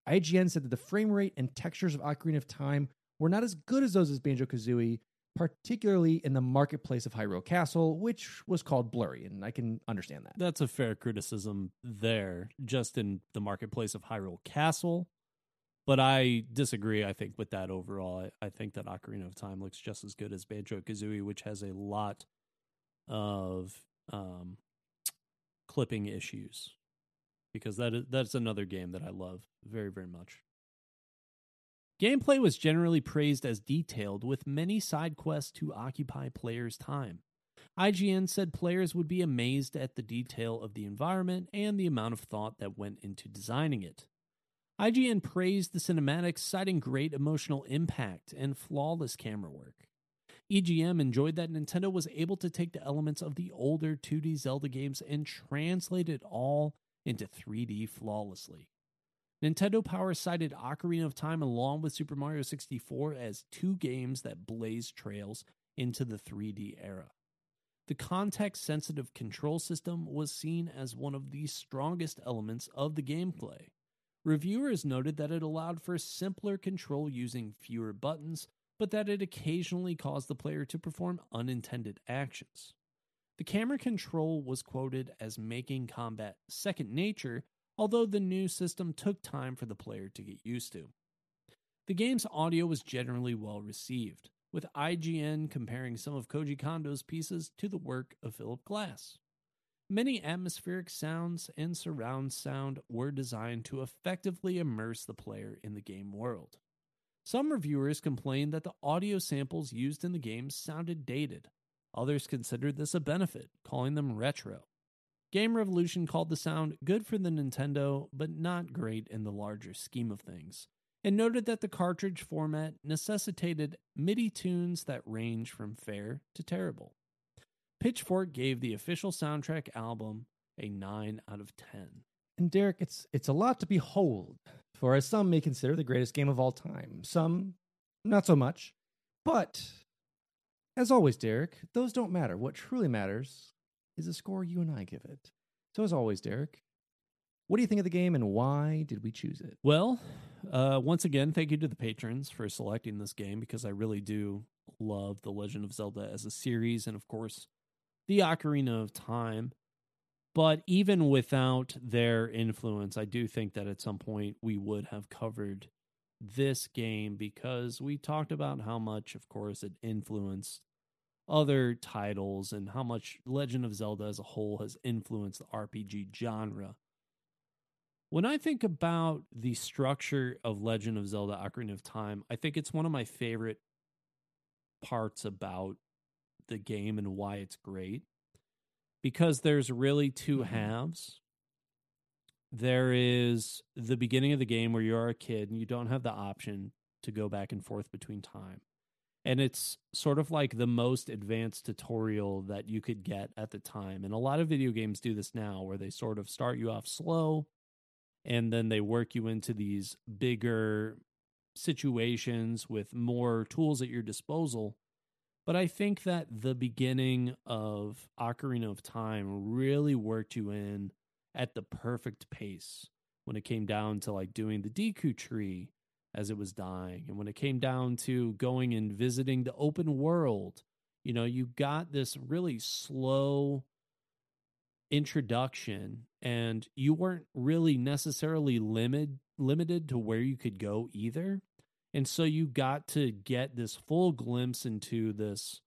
IGN said that the frame rate and textures of Ocarina of Time were not as good as those of Banjo Kazooie, particularly in the marketplace of Hyrule Castle, which was called blurry, and I can understand that. That's a fair criticism there, just in the marketplace of Hyrule Castle. But I disagree, I think, with that overall. I, I think that Ocarina of Time looks just as good as Banjo Kazooie, which has a lot of um, clipping issues. Because that is, that's another game that I love very, very much. Gameplay was generally praised as detailed, with many side quests to occupy players' time. IGN said players would be amazed at the detail of the environment and the amount of thought that went into designing it. IGN praised the cinematics, citing great emotional impact and flawless camera work. EGM enjoyed that Nintendo was able to take the elements of the older 2D Zelda games and translate it all into 3D flawlessly. Nintendo Power cited Ocarina of Time along with Super Mario 64 as two games that blaze trails into the 3D era. The context sensitive control system was seen as one of the strongest elements of the gameplay. Reviewers noted that it allowed for simpler control using fewer buttons, but that it occasionally caused the player to perform unintended actions. The camera control was quoted as making combat second nature, although the new system took time for the player to get used to. The game's audio was generally well received, with IGN comparing some of Koji Kondo's pieces to the work of Philip Glass. Many atmospheric sounds and surround sound were designed to effectively immerse the player in the game world. Some reviewers complained that the audio samples used in the game sounded dated. Others considered this a benefit, calling them retro. Game Revolution called the sound good for the Nintendo, but not great in the larger scheme of things, and noted that the cartridge format necessitated MIDI tunes that range from fair to terrible. Pitchfork gave the official soundtrack album a 9 out of 10. And Derek, it's it's a lot to behold, for as some may consider the greatest game of all time, some not so much. But as always, Derek, those don't matter. What truly matters is the score you and I give it. So as always, Derek, what do you think of the game and why did we choose it? Well, uh, once again, thank you to the patrons for selecting this game because I really do love The Legend of Zelda as a series and, of course, the Ocarina of Time. But even without their influence, I do think that at some point we would have covered this game because we talked about how much, of course, it influenced other titles and how much Legend of Zelda as a whole has influenced the RPG genre. When I think about the structure of Legend of Zelda Ocarina of Time, I think it's one of my favorite parts about the game and why it's great. Because there's really two Mm-hmm. halves. There is the beginning of the game where you are a kid and you don't have the option to go back and forth between time. And it's sort of like the most advanced tutorial that you could get at the time. And a lot of video games do this now where they sort of start you off slow and then they work you into these bigger situations with more tools at your disposal. But I think that the beginning of Ocarina of Time really worked you in at the perfect pace when it came down to like doing the Deku tree as it was dying. And when it came down to going and visiting the open world, you know, you got this really slow introduction and you weren't really necessarily limited limited to where you could go either. And so you got to get this full glimpse into this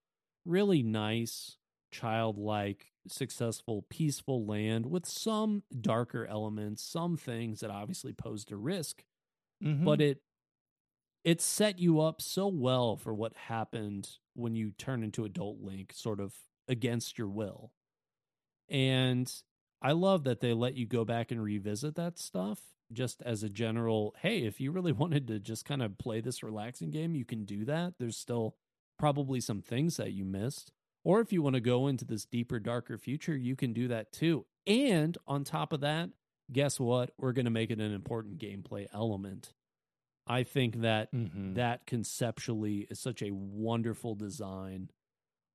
really nice, childlike, successful, peaceful land with some darker elements, some things that obviously posed a risk, Mm-hmm. but it it set you up so well for what happened when you turn into adult Link, sort of against your will. And I love that they let you go back and revisit that stuff just as a general hey, if you really wanted to just kind of play this relaxing game, you can do that. There's still probably some things that you missed. Or if you want to go into this deeper, darker future, you can do that too. And on top of that, guess what? We're going to make it an important gameplay element. I think that Mhm. that conceptually is such a wonderful design.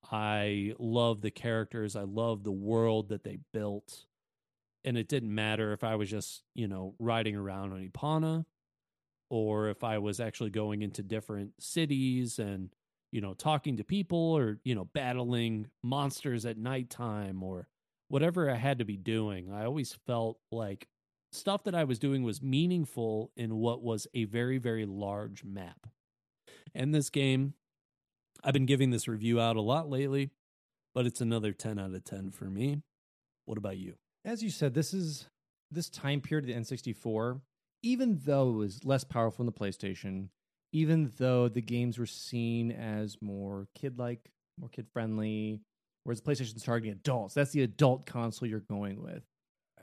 I love the characters. I love the world that they built. And it didn't matter if I was just, you know, riding around on Epona or if I was actually going into different cities and, you know, talking to people or, you know, battling monsters at nighttime or whatever I had to be doing. I always felt like stuff that I was doing was meaningful in what was a very, very large map. And this game, I've been giving this review out a lot lately, but it's another 10 out of 10 for me. What about you? As you said, this is this time period of the N64, even though it was less powerful in the PlayStation, even though the games were seen as more kid like, more kid friendly, whereas the PlayStation's targeting adults. That's the adult console you're going with.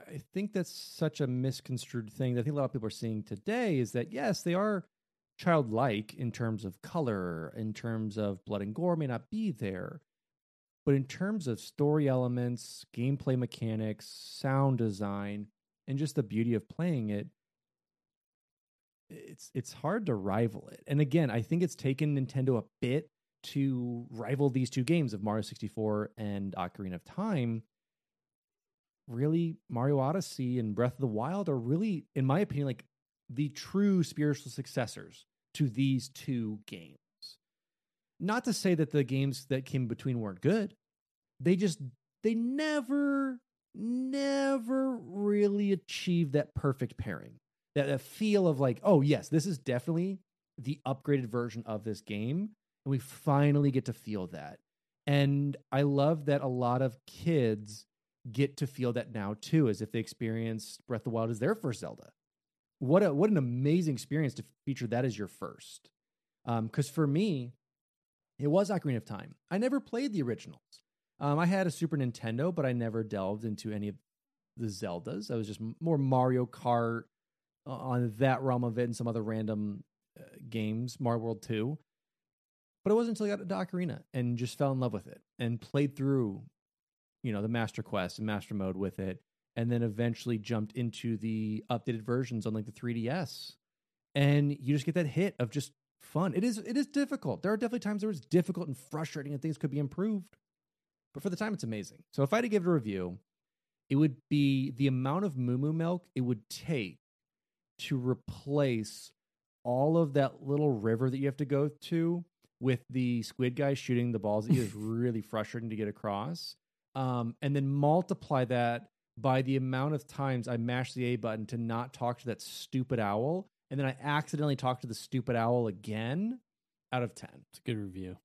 I think that's such a misconstrued thing. that I think a lot of people are seeing today is that yes, they are childlike in terms of color, in terms of blood and gore may not be there. But in terms of story elements, gameplay mechanics, sound design, and just the beauty of playing it, it's it's hard to rival it. And again, I think it's taken Nintendo a bit to rival these two games of Mario 64 and Ocarina of Time. Really, Mario Odyssey and Breath of the Wild are really, in my opinion, like the true spiritual successors to these two games. Not to say that the games that came between weren't good. They just they never never really achieved that perfect pairing. That, that feel of like, oh yes, this is definitely the upgraded version of this game and we finally get to feel that. And I love that a lot of kids get to feel that now too, as if they experienced Breath of the Wild as their first Zelda. What a what an amazing experience to feature that as your first. Because um, for me, it was Ocarina of Time. I never played the originals. Um, I had a Super Nintendo, but I never delved into any of the Zeldas. I was just more Mario Kart uh, on that realm of it and some other random uh, games, Mario World 2. But it wasn't until I got to Ocarina and just fell in love with it and played through, you know, the Master Quest and Master Mode with it, and then eventually jumped into the updated versions on like the 3DS. And you just get that hit of just fun. It is it is difficult. There are definitely times where it's difficult and frustrating and things could be improved. But for the time, it's amazing. So if I had to give it a review, it would be the amount of moo moo milk it would take to replace all of that little river that you have to go to with the squid guy shooting the balls at you is really frustrating to get across. Um, and then multiply that by the amount of times I mash the A button to not talk to that stupid owl, and then I accidentally talk to the stupid owl again. Out of ten, it's a good review.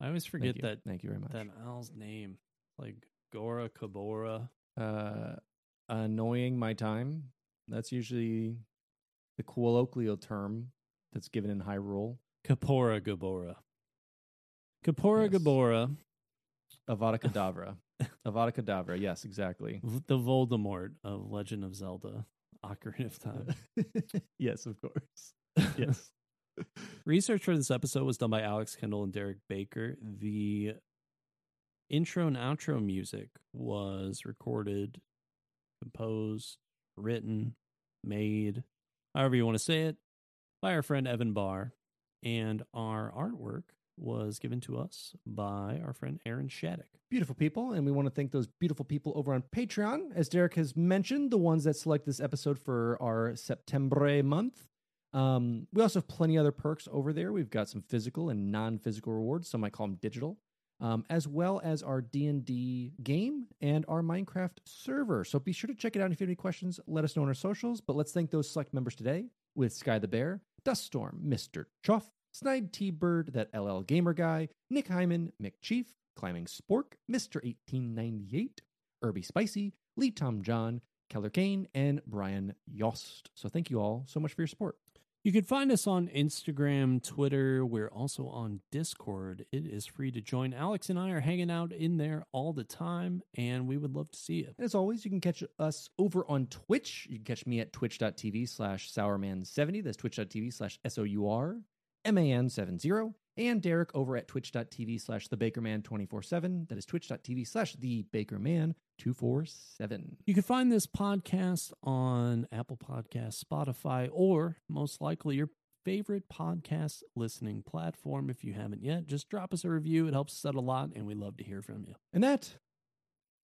I always forget Thank that. Thank you very much. That owl's name, like Gora Kabora. Uh, annoying my time. That's usually the colloquial term that's given in Hyrule. Kaepora Gaebora. Kaepora Yes. Gaebora, Avada Kedavra. Avada Kedavra. Yes, exactly. v- the Voldemort of Legend of Zelda, Ocarina of Time. yes, of course. Yes. Research for this episode was done by Alex Kendall and Derek Baker. The intro and outro music was recorded, composed, written, made, however you want to say it, by our friend Evan Barr. And our artwork was given to us by our friend Aaron Shattuck. beautiful people, and we want to thank those beautiful people over on Patreon. As Derek has mentioned, the ones that select this episode for our September month. Um, we also have plenty other perks over there. We've got some physical and non-physical rewards. Some might call them digital, um, as well as our D and D game and our Minecraft server. So be sure to check it out. If you have any questions, let us know on our socials. But let's thank those select members today with Sky the Bear, Duststorm, Mr. Chuff, Snide T Bird, that LL Gamer guy, Nick Hyman, Mick Chief, Climbing Spork, Mr. 1898, Irby Spicy, Lee Tom John, Keller Kane, and Brian Yost. So thank you all so much for your support. You can find us on Instagram, Twitter. We're also on Discord. It is free to join. Alex and I are hanging out in there all the time, and we would love to see you. And as always, you can catch us over on Twitch. You can catch me at twitch.tv slash sourman70. That's twitch.tv slash S-O-U-R M-A-N-7-0. And Derek over at twitch.tv slash the Bakerman 24-7. That is twitch.tv slash the Bakerman 247. You can find this podcast on Apple Podcasts, Spotify, or most likely your favorite podcast listening platform. If you haven't yet, just drop us a review. It helps us out a lot, and we love to hear from you. And that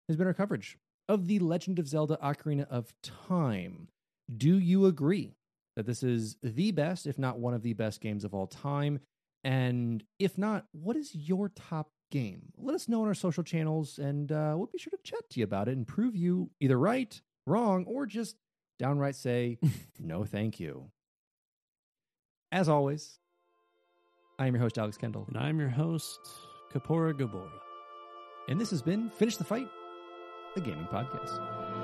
has been our coverage of The Legend of Zelda Ocarina of Time. Do you agree that this is the best, if not one of the best games of all time? And if not, what is your top game? Let us know on our social channels, and uh, we'll be sure to chat to you about it and prove you either right, wrong, or just downright say, no, thank you. As always, I am your host, Alex Kendall, And I'm your host, Kaepora Gaebora. and this has been Finish the Fight, the gaming podcast.